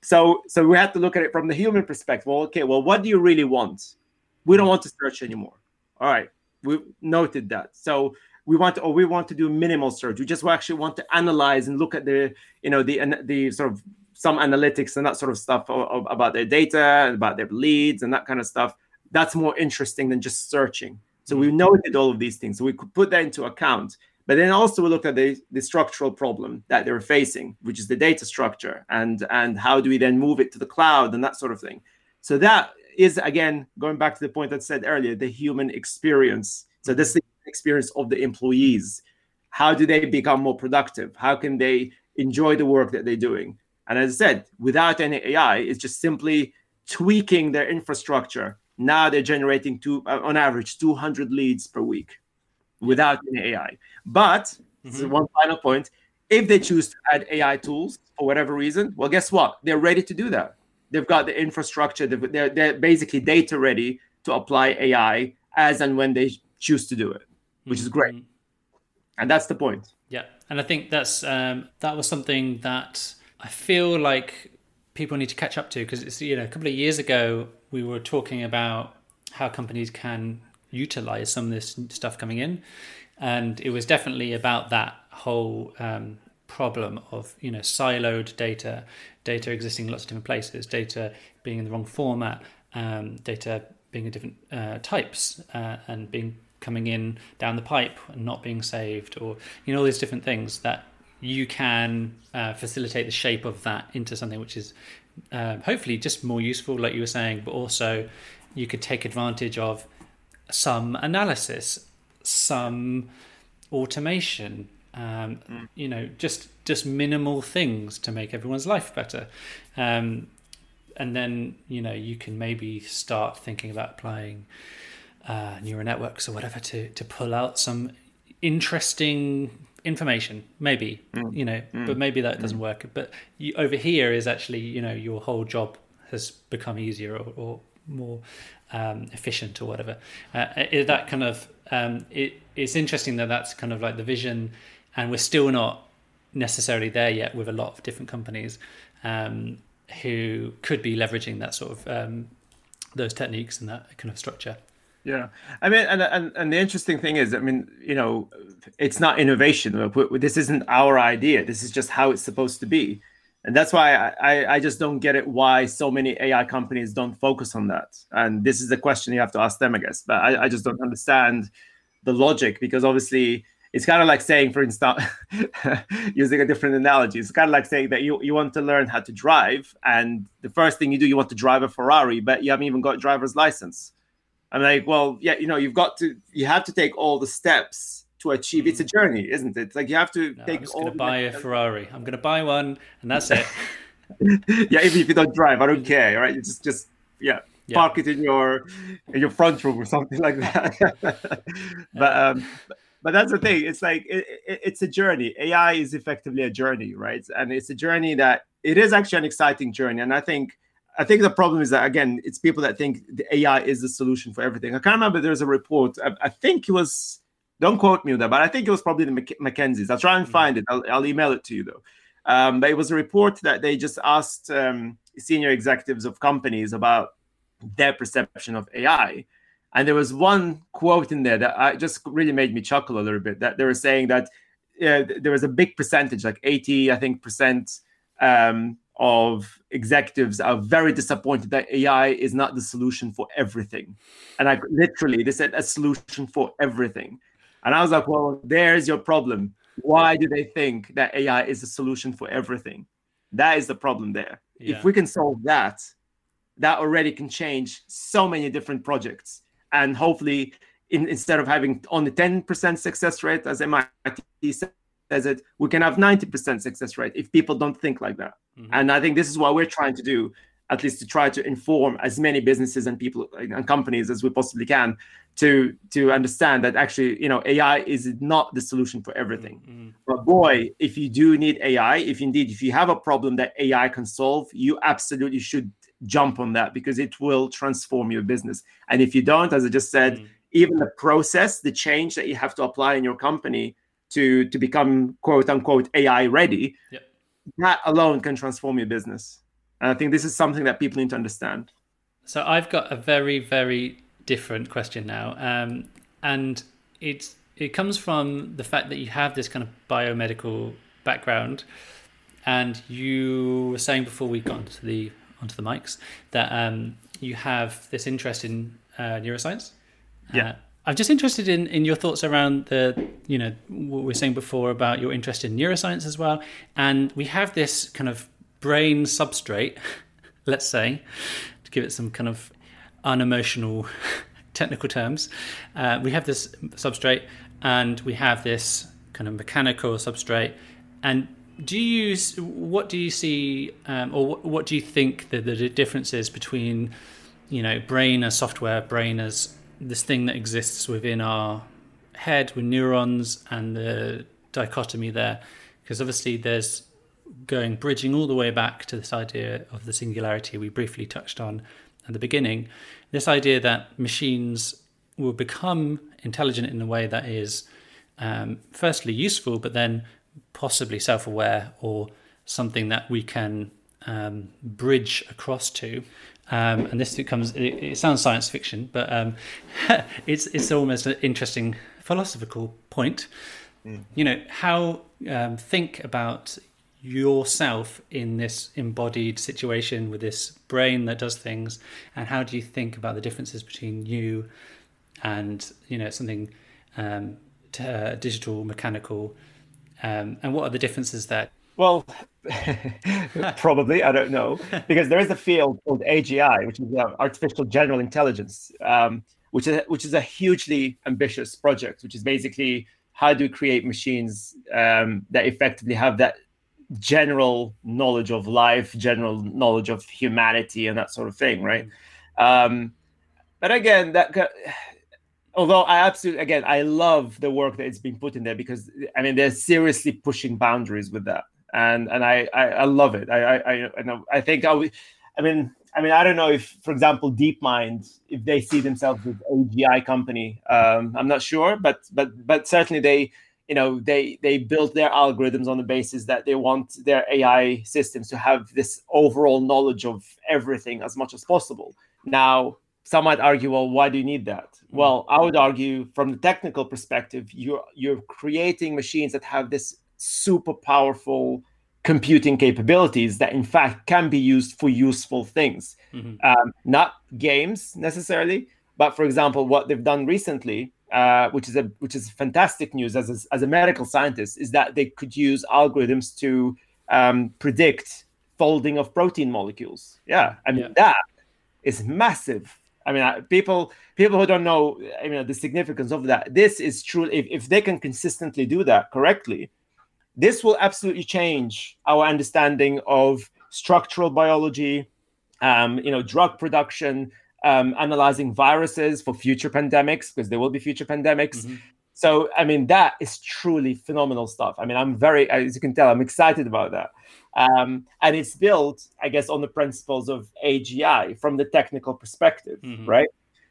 So so we have to look at it from the human perspective. Well, okay, well, what do you really want? We don't want to search anymore. All right, we noted that. So we want to, or we want to do minimal search. We just actually want to analyze and look at the you know the the sort of some analytics and that sort of stuff about their data, about their leads, and that kind of stuff. That's more interesting than just searching. So we mm-hmm. noted all of these things. So we could put that into account. But then also we looked at the, the structural problem that they were facing, which is the data structure, and and how do we then move it to the cloud and that sort of thing. So that is again going back to the point that I said earlier, the human experience. So this is the experience of the employees. How do they become more productive? How can they enjoy the work that they're doing? And as I said, without any AI, it's just simply tweaking their infrastructure. Now they're generating two, uh, on average 200 leads per week without any AI. But mm-hmm. one final point: if they choose to add AI tools for whatever reason, well, guess what? They're ready to do that. They've got the infrastructure. They're they're basically data ready to apply AI as and when they choose to do it, which mm-hmm. is great. Mm-hmm. And that's the point. Yeah, and I think that's um, that was something that I feel like people need to catch up to because it's you know a couple of years ago we were talking about how companies can utilize some of this stuff coming in, and it was definitely about that whole um, problem of you know siloed data, data existing in lots of different places, data being in the wrong format, um, data being in different uh, types, uh, and being coming in down the pipe and not being saved, or you know all these different things that you can uh, facilitate the shape of that into something which is uh, hopefully just more useful, like you were saying, but also you could take advantage of some analysis, some automation, um, mm. you know, just just minimal things to make everyone's life better. Um, and then you know you can maybe start thinking about applying uh, neural networks or whatever to to pull out some interesting information maybe mm. you know mm. but maybe that doesn't mm. work but you, over here is actually you know your whole job has become easier or, or more um, efficient or whatever uh, that kind of um, it, it's interesting that that's kind of like the vision and we're still not necessarily there yet with a lot of different companies um, who could be leveraging that sort of um, those techniques and that kind of structure. Yeah, I mean, and, and and the interesting thing is, I mean, you know, it's not innovation. This isn't our idea. This is just how it's supposed to be, and that's why I I just don't get it why so many AI companies don't focus on that. And this is the question you have to ask them, I guess. But I, I just don't understand the logic because obviously it's kind of like saying, for instance, using a different analogy, it's kind of like saying that you, you want to learn how to drive, and the first thing you do, you want to drive a Ferrari, but you haven't even got a driver's license. I'm like, well, yeah, you know, you've got to, you have to take all the steps to achieve. It's a journey, isn't it? Like you have to no, take. I'm just going to buy a Ferrari. I'm going to buy one, and that's it. yeah, even if you don't drive, I don't care. Right? You just, just yeah, yeah. park it in your in your front room or something like that. but um, but that's the thing it's like it, it, it's a journey ai is effectively a journey right and it's a journey that it is actually an exciting journey and i think i think the problem is that again it's people that think the ai is the solution for everything. I can't remember there's a report. I, I think it was don't quote me on that but i think it was probably the mckinsey's i'll try and mm. find it. I'll, I'll email it to you though. Um, but it was a report that they just asked um, senior executives of companies about their perception of ai and there was one quote in there that I just really made me chuckle a little bit. That they were saying that uh, there was a big percentage, like 80, I think, percent um, of executives are very disappointed that AI is not the solution for everything. And I literally, they said a solution for everything. And I was like, well, there's your problem. Why do they think that AI is a solution for everything? That is the problem there. Yeah. If we can solve that, that already can change so many different projects and hopefully in, instead of having only 10% success rate as MIT says it, we can have 90% success rate if people don't think like that. Mm-hmm. And I think this is what we're trying to do, at least to try to inform as many businesses and people and companies as we possibly can to to understand that actually, you know, AI is not the solution for everything. Mm-hmm. But boy, if you do need AI, if indeed if you have a problem that AI can solve, you absolutely should jump on that because it will transform your business. And if you don't, as I just said, mm. even the process, the change that you have to apply in your company to to become quote unquote AI ready, yep. that alone can transform your business. And I think this is something that people need to understand. So I've got a very very different question now, um, and it's it comes from the fact that you have this kind of biomedical background and you were saying before we got onto the onto the mics that um, you have this interest in uh, neuroscience. Yeah. Uh, I'm just interested in, in your thoughts around the, you know, what we were saying before about your interest in neuroscience as well. And we have this kind of brain substrate, let's say, to give it some kind of unemotional technical terms. Uh, we have this substrate and we have this kind of mechanical substrate. And do you, what do you see, um, or what, what do you think the, the difference is between, you know, brain as software, brain as this thing that exists within our head with neurons and the dichotomy there. Because obviously there's going bridging all the way back to this idea of the singularity we briefly touched on at the beginning this idea that machines will become intelligent in a way that is um, firstly useful but then possibly self-aware or something that we can um, bridge across to um, and this comes. It, it, sounds science fiction, but um, it's it's almost an interesting philosophical point. Mm. You know how um, think about yourself in this embodied situation with this brain that does things, and how do you think about the differences between you and you know something um, uh, digital, mechanical, um, and what are the differences that well, probably I don't know because there is a field called AGI, which is uh, artificial general intelligence, um, which is which is a hugely ambitious project. Which is basically how do we create machines um, that effectively have that general knowledge of life, general knowledge of humanity, and that sort of thing, right? Um, but again, that although I absolutely again I love the work that it's been put in there because I mean they're seriously pushing boundaries with that and and I I, I love it. I I I, I think I, I mean I mean I don't know if for example DeepMind if they see themselves as AGI company. Um, I'm not sure, but but but certainly they you know they they built their algorithms on the basis that they want their AI systems to have this overall knowledge of everything as much as possible. Now some might argue, well, why do you need that? Well, I would argue from the technical perspective, you're you're creating machines that have this super powerful computing capabilities that in fact can be used for useful things mm-hmm. um, not games necessarily but for example what they've done recently uh, which is a which is fantastic news as a, as a medical scientist is that they could use algorithms to um, predict folding of protein molecules yeah i mean yeah. that is massive I mean, people people who don't know, I mean, the significance of that. This is true. If, if they can consistently do that correctly, this will absolutely change our understanding of structural biology, um, you know, drug production, um, analyzing viruses for future pandemics because there will be future pandemics. Mm-hmm. So, I mean, that is truly phenomenal stuff. I mean, I'm very, as you can tell, I'm excited about that. Um, and it's built, I guess, on the principles of AGI from the technical perspective, mm-hmm. right?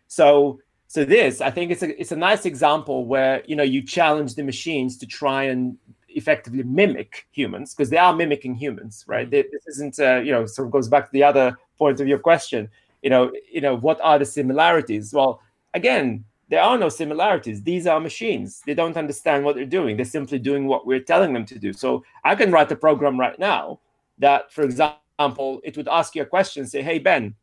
So, so this, I think, it's a it's a nice example where you know you challenge the machines to try and effectively mimic humans because they are mimicking humans, right? Mm-hmm. This isn't, uh, you know, sort of goes back to the other point of your question. You know, you know, what are the similarities? Well, again, there are no similarities. These are machines. They don't understand what they're doing. They're simply doing what we're telling them to do. So I can write a program right now that, for example, it would ask you a question, say, "Hey Ben,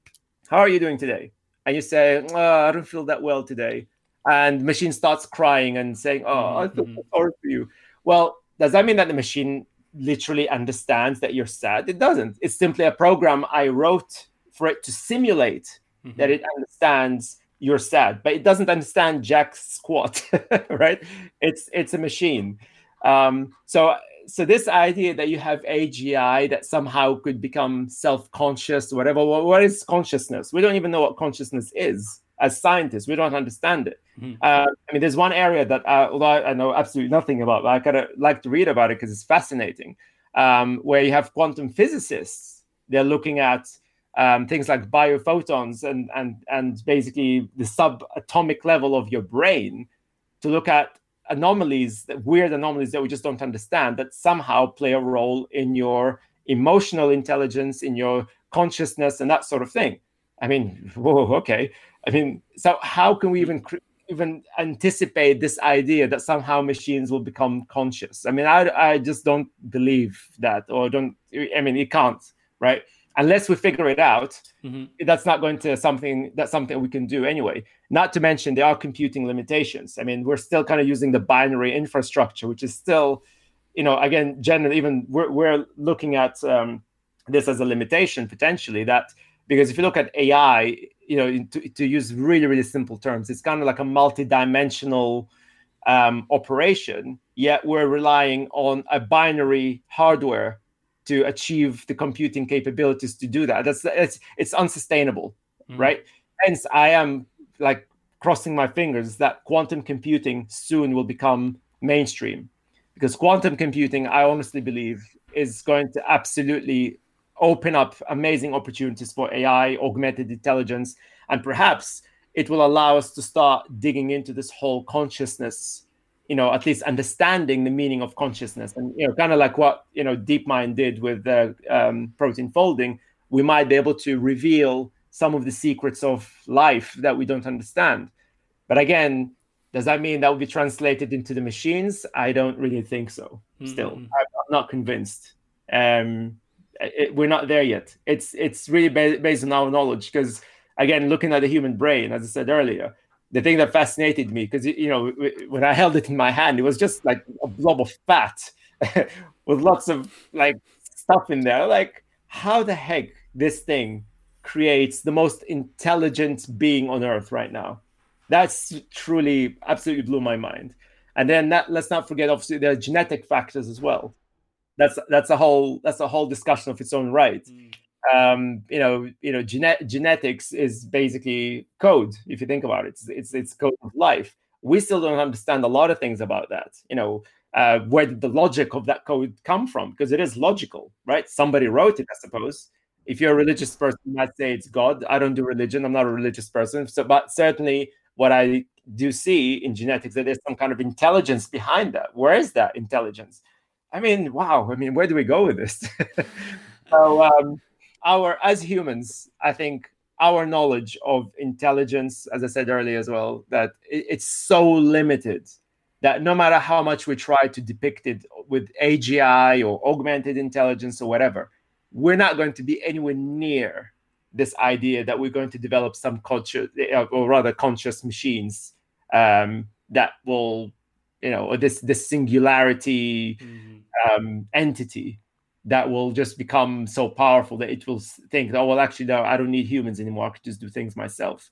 how are you doing today?" And you say, oh, "I don't feel that well today." And machine starts crying and saying, "Oh, I feel mm-hmm. sorry for you." Well, does that mean that the machine literally understands that you're sad? It doesn't. It's simply a program I wrote for it to simulate mm-hmm. that it understands you're sad, but it doesn't understand jack squat, right? It's it's a machine. Um, so so this idea that you have AGI that somehow could become self-conscious, whatever. what is consciousness? We don't even know what consciousness is as scientists. We don't understand it. Mm-hmm. Uh, I mean, there's one area that, uh, although I know absolutely nothing about, but I kind of like to read about it because it's fascinating. Um, where you have quantum physicists, they're looking at um, things like biophotons and and and basically the subatomic level of your brain to look at anomalies, weird anomalies that we just don't understand, that somehow play a role in your emotional intelligence, in your consciousness, and that sort of thing. I mean, whoa, okay. I mean, so how can we even even anticipate this idea that somehow machines will become conscious. I mean, I, I just don't believe that, or don't. I mean, it can't, right? Unless we figure it out, mm-hmm. that's not going to something that's something we can do anyway. Not to mention there are computing limitations. I mean, we're still kind of using the binary infrastructure, which is still, you know, again, generally even we're we're looking at um, this as a limitation potentially that because if you look at AI, you know, to, to use really, really simple terms, it's kind of like a multi-dimensional um, operation, yet we're relying on a binary hardware to achieve the computing capabilities to do that. That's it's it's unsustainable, mm. right? Hence, I am like crossing my fingers that quantum computing soon will become mainstream, because quantum computing, I honestly believe, is going to absolutely open up amazing opportunities for AI, augmented intelligence, and perhaps it will allow us to start digging into this whole consciousness you know at least understanding the meaning of consciousness. And you know kind of like what you know deepmind did with the um, protein folding we might be able to reveal some of the secrets of life that we don't understand. But again does that mean that will be translated into the machines? I don't really think so. Still mm-hmm. i'm not convinced. Um, it, we're not there yet. It's it's really ba- based on our knowledge because again, looking at the human brain, as I said earlier, the thing that fascinated me because you know when I held it in my hand, it was just like a blob of fat with lots of like stuff in there. Like how the heck this thing creates the most intelligent being on earth right now? That's truly absolutely blew my mind. And then that, let's not forget, obviously, there are genetic factors as well that's that's a whole that's a whole discussion of its own right. Mm. Um, you know, you know, gene- genetics is basically code. If you think about it, it's, it's it's code of life. We still don't understand a lot of things about that. You know, uh, where did the logic of that code come from? Because it is logical, right? Somebody wrote it, I suppose. If you're a religious person, you might say it's God. I don't do religion. I'm not a religious person. So, but certainly, what I do see in genetics that there's some kind of intelligence behind that. Where is that intelligence? I mean, wow. I mean, where do we go with this? so, um, our as humans, I think our knowledge of intelligence, as I said earlier as well, that it, it's so limited that no matter how much we try to depict it with AGI or augmented intelligence or whatever, we're not going to be anywhere near this idea that we're going to develop some culture or rather conscious machines um, that will you know this this singularity mm-hmm um, entity that will just become so powerful that it will think, oh well, actually, no, I don't need humans anymore. I can just do things myself.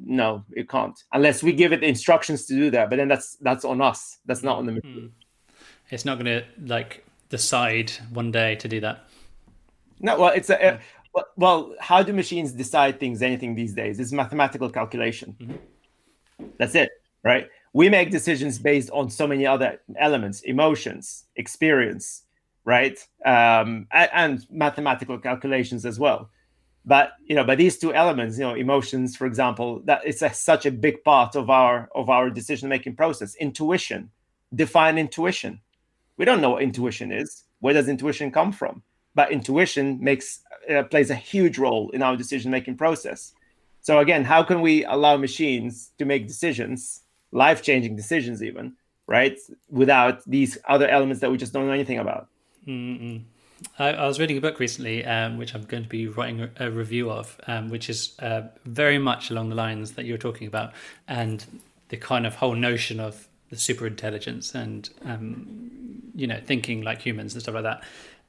No, it can't unless we give it instructions to do that. But then that's that's on us. That's not on the machine. Hmm. It's not going to like decide one day to do that. No, well, it's a, uh, well. How do machines decide things? Anything these days? It's mathematical calculation. Mm-hmm. That's it, right? We make decisions based on so many other elements emotions experience right? Um, and, and, mathematical calculations as well. But you know but these two elements you know emotions for example that it's a, such a big part of our of our decision making process. Intuition define intuition. We don't know what intuition is. Where does intuition come from? But intuition makes uh, plays a huge role in our decision making process. So again how can we allow machines to make decisions life changing decisions, even right, without these other elements that we just don't know anything about. Mm-mm. I, I, was reading a book recently, um, which I'm going to be writing a, a review of, um, which is uh, very much along the lines that you're talking about, and the kind of whole notion of the super intelligence and um, you know thinking like humans and stuff like that.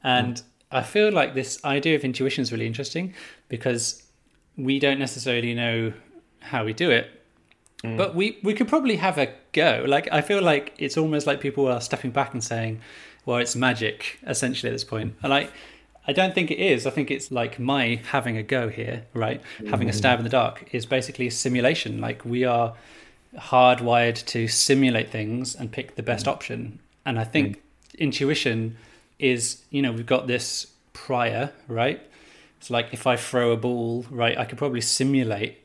And mm. I feel like this idea of intuition is really interesting because we don't necessarily know how we do it, Mm. But we, we could probably have a go. Like I feel like it's almost like people are stepping back and saying, "Well, it's magic." Essentially, at this point. and like I don't think it is. I think it's like my having a go here, right? Mm. Having a stab in the dark is basically a simulation. Like we are hardwired to simulate things and pick the best mm. option. And I think mm. intuition is, you know, we've got this prior, right? It's like if I throw a ball, right, I could probably simulate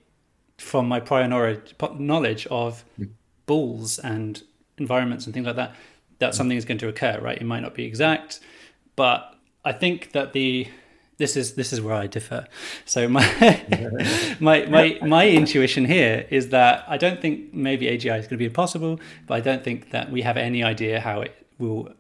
from my prior knowledge of hmm. balls and environments and things like that, that hmm. something is going to occur, right? It might not be exact, but I think that the this is this is where I differ. So my my my my intuition here is that I don't think maybe AGI is going to be impossible, but I don't think that we have any idea how it will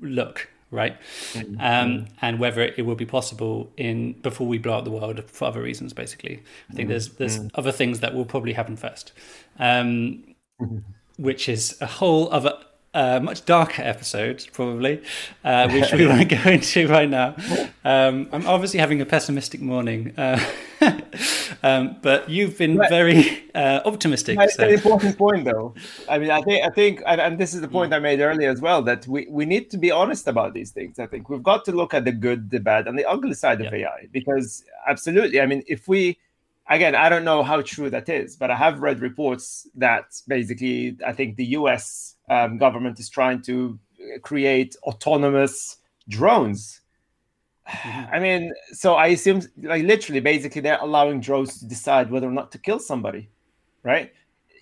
look right mm-hmm. um, and whether it will be possible in before we blow up the world for other reasons basically i think mm-hmm. there's there's mm-hmm. other things that will probably happen first um, mm-hmm. which is a whole other uh, much darker episode, probably, uh, which we won't go into right now. Um, I'm obviously having a pessimistic morning, uh, um, but you've been very uh, optimistic. That's so. an important point, though. I mean, I think, I think, and, and this is the point mm. I made earlier as well, that we, we need to be honest about these things. I think we've got to look at the good, the bad, and the ugly side of AI, because absolutely, I mean, if we again, I don't know how true that is, but I have read reports that basically I think the US um, government is trying to create autonomous drones. Mm-hmm. I mean, so I assume, like, literally, basically, they're allowing drones to decide whether or not to kill somebody, right?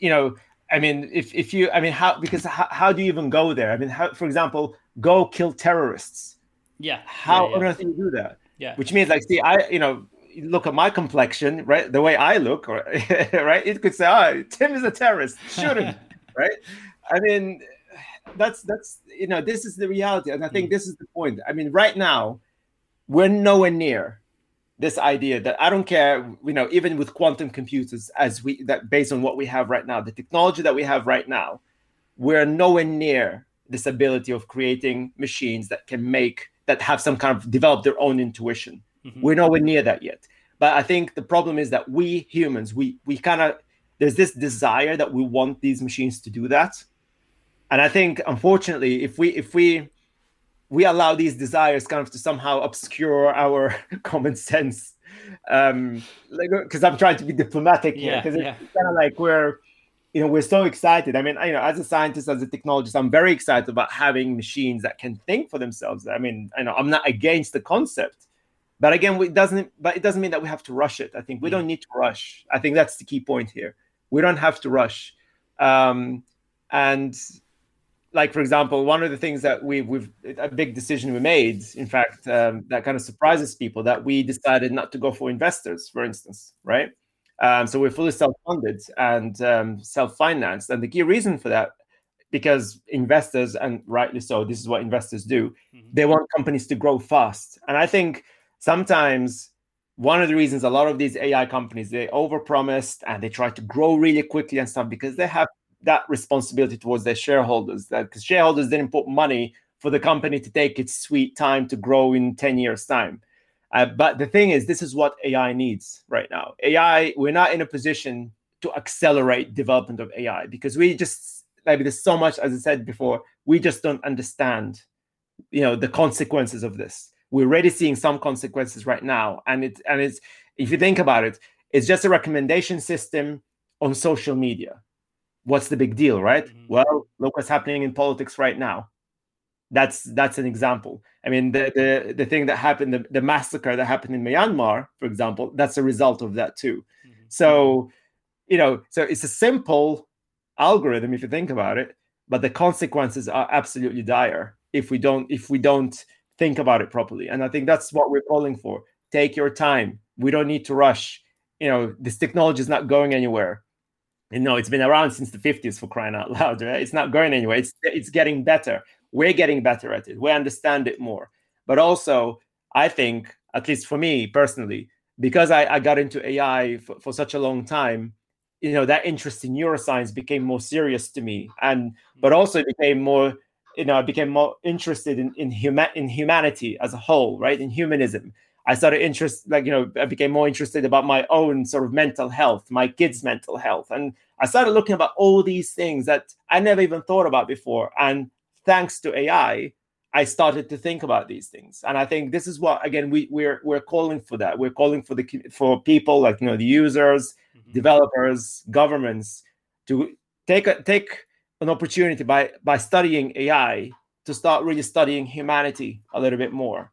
You know, I mean, if if you, I mean, how because how, how do you even go there? I mean, how, for example, go kill terrorists. Yeah. How yeah, yeah. on earth do you do that? Yeah. Which means, like, see, I, you know, look at my complexion, right? The way I look, or, right? It could say, "Oh, Tim is a terrorist. Shoot him," right? I mean, that's that's you know, this is the reality, and I think mm. this is the point. I mean, right now, we're nowhere near this idea that I don't care, you know, even with quantum computers, as we that based on what we have right now, the technology that we have right now, we're nowhere near this ability of creating machines that can make that have some kind of develop their own intuition. Mm-hmm. We're nowhere near that yet. But I think the problem is that we humans, we we kind of there's this desire that we want these machines to do that and I think unfortunately, if we if we we allow these desires kind of to somehow obscure our common sense, um, like because I'm trying to be diplomatic here, because yeah, it's kind of like we're you know we're so excited. I mean, you know, as a scientist, as a technologist, I'm very excited about having machines that can think for themselves. I mean, I know I'm not against the concept, but again, it doesn't. But it doesn't mean that we have to rush it. I think we mm. don't need to rush. I think that's the key point here. We don't have to rush. Um, and like for example, one of the things that we we've a big decision we made, in fact, um, that kind of surprises people that we decided not to go for investors, for instance, right? Um, so we're fully self-funded and um, self-financed, and the key reason for that, because investors, and rightly so, this is what investors do, mm-hmm. they want companies to grow fast, and I think sometimes one of the reasons a lot of these AI companies they overpromised and they try to grow really quickly and stuff because they have that responsibility towards their shareholders that because shareholders didn't put money for the company to take its sweet time to grow in 10 years time. Uh, but the thing is this is what ai needs right now. Ai we're not in a position to accelerate development of ai because we just like there's so much as i said before we just don't understand you know the consequences of this. We're already seeing some consequences right now and it and it's if you think about it it's just a recommendation system on social media what's the big deal, right? Mm-hmm. Well, look what's happening in politics right now. That's that's an example. I mean, the the, the thing that happened, the, the massacre that happened in Myanmar, for example, that's a result of that too. Mm-hmm. So, you know, so it's a simple algorithm if you think about it, but the consequences are absolutely dire if we don't if we don't think about it properly. And I think that's what we're calling for. Take your time. We don't need to rush. You know, this technology is not going anywhere you know it's been around since the 50s for crying out loud right? It's not going anywhere. It's it's getting better. We're getting better at it. We understand it more. But also i think at least for me personally because i, I got into ai for, for such a long time you know that interest in neuroscience became more serious to me. And mm-hmm. but also it became more you know i became more interested in in, huma- in humanity as a whole right? In humanism I started interest like you know I became more interested about my own sort of mental health, my kids' mental health, and I started looking about all these things that I never even thought about before. And thanks to AI, I started to think about these things. And I think this is what again we we're we're calling for that. We're calling for the for people like you know the users, mm-hmm. developers, governments to take a, take an opportunity by by studying AI to start really studying humanity a little bit more.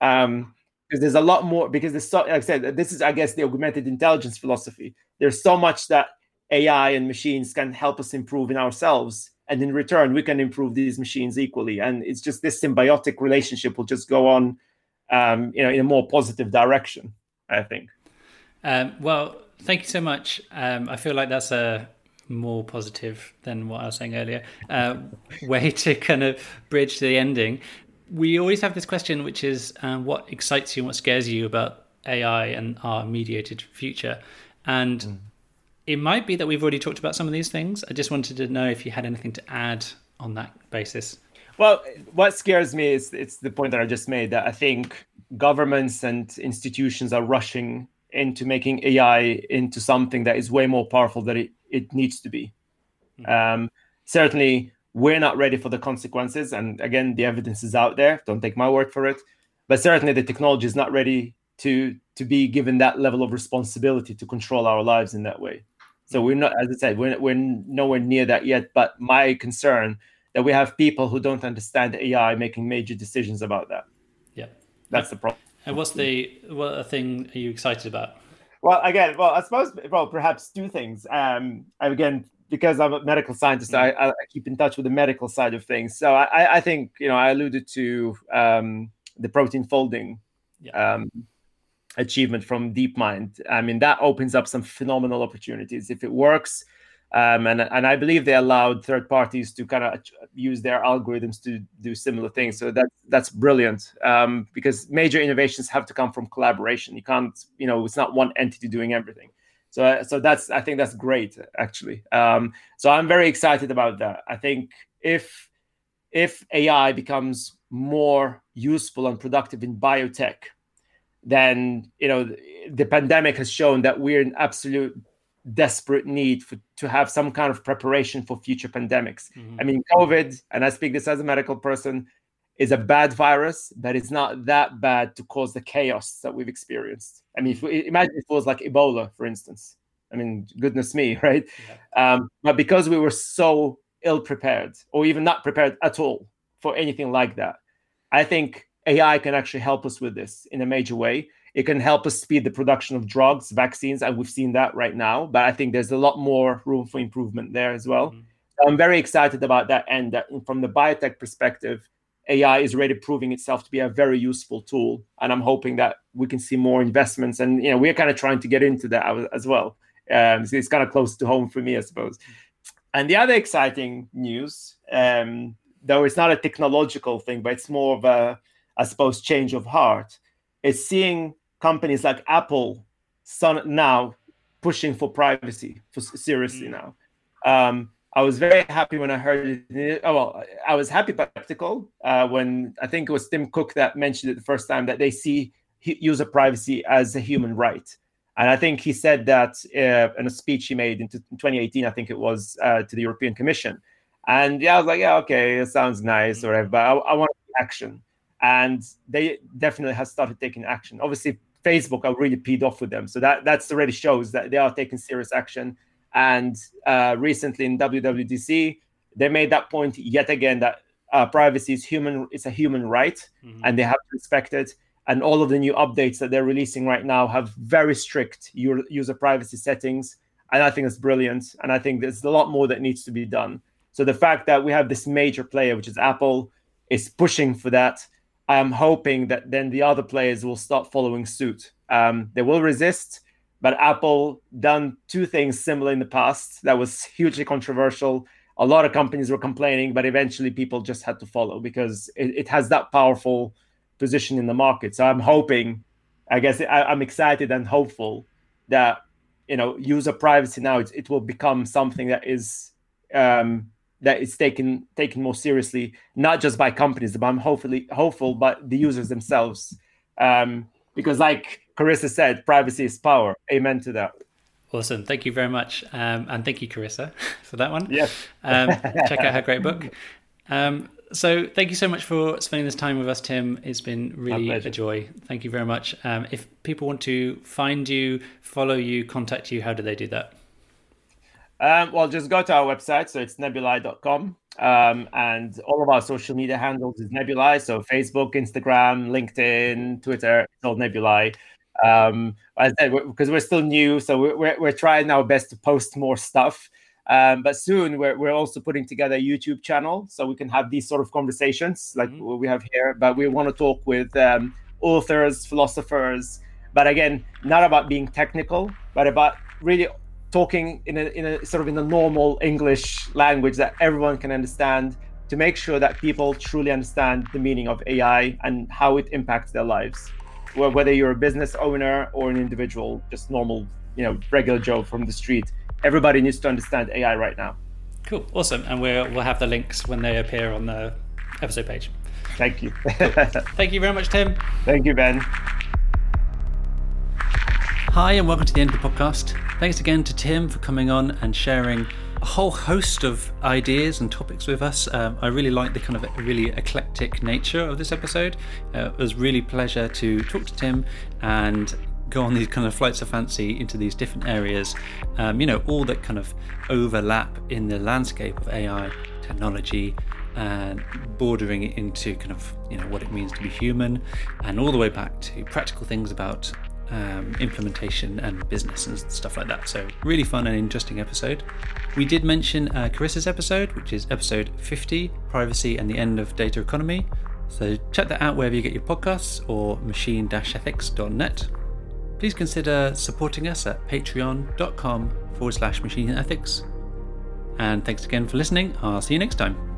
Um, because there's a lot more because there's so like I said this is I guess the augmented intelligence philosophy. There's so much that AI and machines can help us improve in ourselves, and in return we can improve these machines equally. And it's just this symbiotic relationship will just go on um, you know, in a more positive direction. I think. Um, well, thank you so much. Um, I feel like that's a more positive than what I was saying earlier. Uh, way to kind of bridge the ending. We always have this question, which is um, what excites you and what scares you about AI and our mediated future. And mm. it might be that we've already talked about some of these things. I just wanted to know if you had anything to add on that basis. Well, what scares me is it's the point that I just made that I think governments and institutions are rushing into making AI into something that is way more powerful than it, it needs to be. Mm-hmm. Um, certainly, we're not ready for the consequences. And again, the evidence is out there. Don't take my word for it. But certainly, the technology is not ready to to be given that level of responsibility to control our lives in that way. So we're not, as I said, we're, we're nowhere near that yet. But my concern that we have people who don't understand AI making major decisions about that. Yeah, that's the problem. And what's the what thing are you excited about? Well, again, well, I suppose, well, perhaps two things. Um, again, because I'm a medical scientist, mm-hmm. I, I, keep in touch with the medical side of things. So I, I think you know I alluded to um, the protein folding yeah. um, achievement from DeepMind. I mean that opens up some phenomenal opportunities if it works. Um, and and I believe they allowed third parties to kind of use their algorithms to do similar things. So that that's brilliant um, because major innovations have to come from collaboration. You can't, you know, it's not one entity doing everything. So so that's I think that's great actually. Um, so I'm very excited about that. I think if if AI becomes more useful and productive in biotech, then you know the pandemic has shown that we're in absolute desperate need for, to have some kind of preparation for future pandemics. Mm-hmm. I mean, COVID, and I speak this as a medical person, is a bad virus, but it's not that bad to cause the chaos that we've experienced. I mean, if we, imagine if it was like Ebola, for instance. I mean, goodness me, right? Yeah. Um, but because we were so ill prepared, or even not prepared at all for anything like that, I think AI can actually help us with this in a major way. It can help us speed the production of drugs, vaccines, and we've seen that right now. But I think there's a lot more room for improvement there as well. Mm-hmm. So I'm very excited about that. And that from the biotech perspective, AI is already proving itself to be a very useful tool. And I'm hoping that we can see more investments. And you know, we're kind of trying to get into that as well. Um, so it's kind of close to home for me, I suppose. And the other exciting news, um, though it's not a technological thing, but it's more of a, I suppose, change of heart, is seeing companies like Apple now pushing for privacy for seriously mm. now. Um, I was very happy when I heard it. Oh, well, I was happy but skeptical uh, when I think it was Tim Cook that mentioned it the first time that they see user privacy as a human right. And I think he said that uh, in a speech he made in 2018, I think it was uh, to the European Commission. And yeah, I was like, yeah, okay, it sounds nice or whatever, but I, I want action. And they definitely have started taking action. Obviously, Facebook are really peed off with them. So that that's already shows that they are taking serious action. And uh, recently in WWDC, they made that point yet again that uh, privacy is human. It's a human right, mm-hmm. and they have to respect it. And all of the new updates that they're releasing right now have very strict user privacy settings, and I think it's brilliant. And I think there's a lot more that needs to be done. So the fact that we have this major player, which is Apple, is pushing for that I am hoping that then the other players will start following suit. Um, they will resist, but Apple done two things similar in the past that was hugely controversial. A lot of companies were complaining, but eventually people just had to follow because it, it has that powerful position in the market. So I'm hoping, I guess I, am excited and hopeful that you know user privacy now it, it will become something that is um, that is taken taken more seriously, not just by companies, but I'm hopefully hopeful by the users themselves. Um, because, like Carissa said, privacy is power. Amen to that. Awesome. Thank you very much. Um, and thank you, Carissa, for that one. Yes. um, check out her great book. Um, so thank you so much for spending this time with us, Tim. It's been really a joy. Thank you very much. Um, if people want to find you, follow you, contact you, how do they do that? Um, well, just go to our website. So it's nebuli.com. Um, and all of our social media handles is Nebuli. So Facebook, Instagram, LinkedIn, Twitter, it's all Nebuli. Um, I said, because we're, still new, so we're, we're, we're, trying our best to post more stuff. Um, but soon we're, we're also putting together a YouTube channel so we can have these sort of conversations like mm-hmm. we have here. But we want to talk with um, authors, philosophers, but again, not about being technical, but about really talking in a, in a sort of in a normal English language that everyone can understand to make sure that people truly understand the meaning of AI and how it impacts their lives. Whether you're a business owner or an individual, just normal, you know, regular Joe from the street, everybody needs to understand AI right now. Cool, awesome, and we'll we'll have the links when they appear on the episode page. Thank you. Thank you very much, Tim. Thank you, Ben. Hi, and welcome to the end of the podcast. Thanks again to Tim for coming on and sharing a whole host of ideas and topics with us. Um, I really like the kind of really eclectic nature of this episode. Uh, it was really pleasure to talk to Tim and go on these kind of flights of fancy into these different areas. Um, you know, all that kind of overlap in the landscape of AI technology and bordering it into kind of you know what it means to be human and all the way back to practical things about um, implementation and business and stuff like that. So, really fun and interesting episode. We did mention uh, Carissa's episode, which is episode 50 Privacy and the End of Data Economy. So, check that out wherever you get your podcasts or machine ethics.net. Please consider supporting us at patreon.com forward slash machine ethics. And thanks again for listening. I'll see you next time.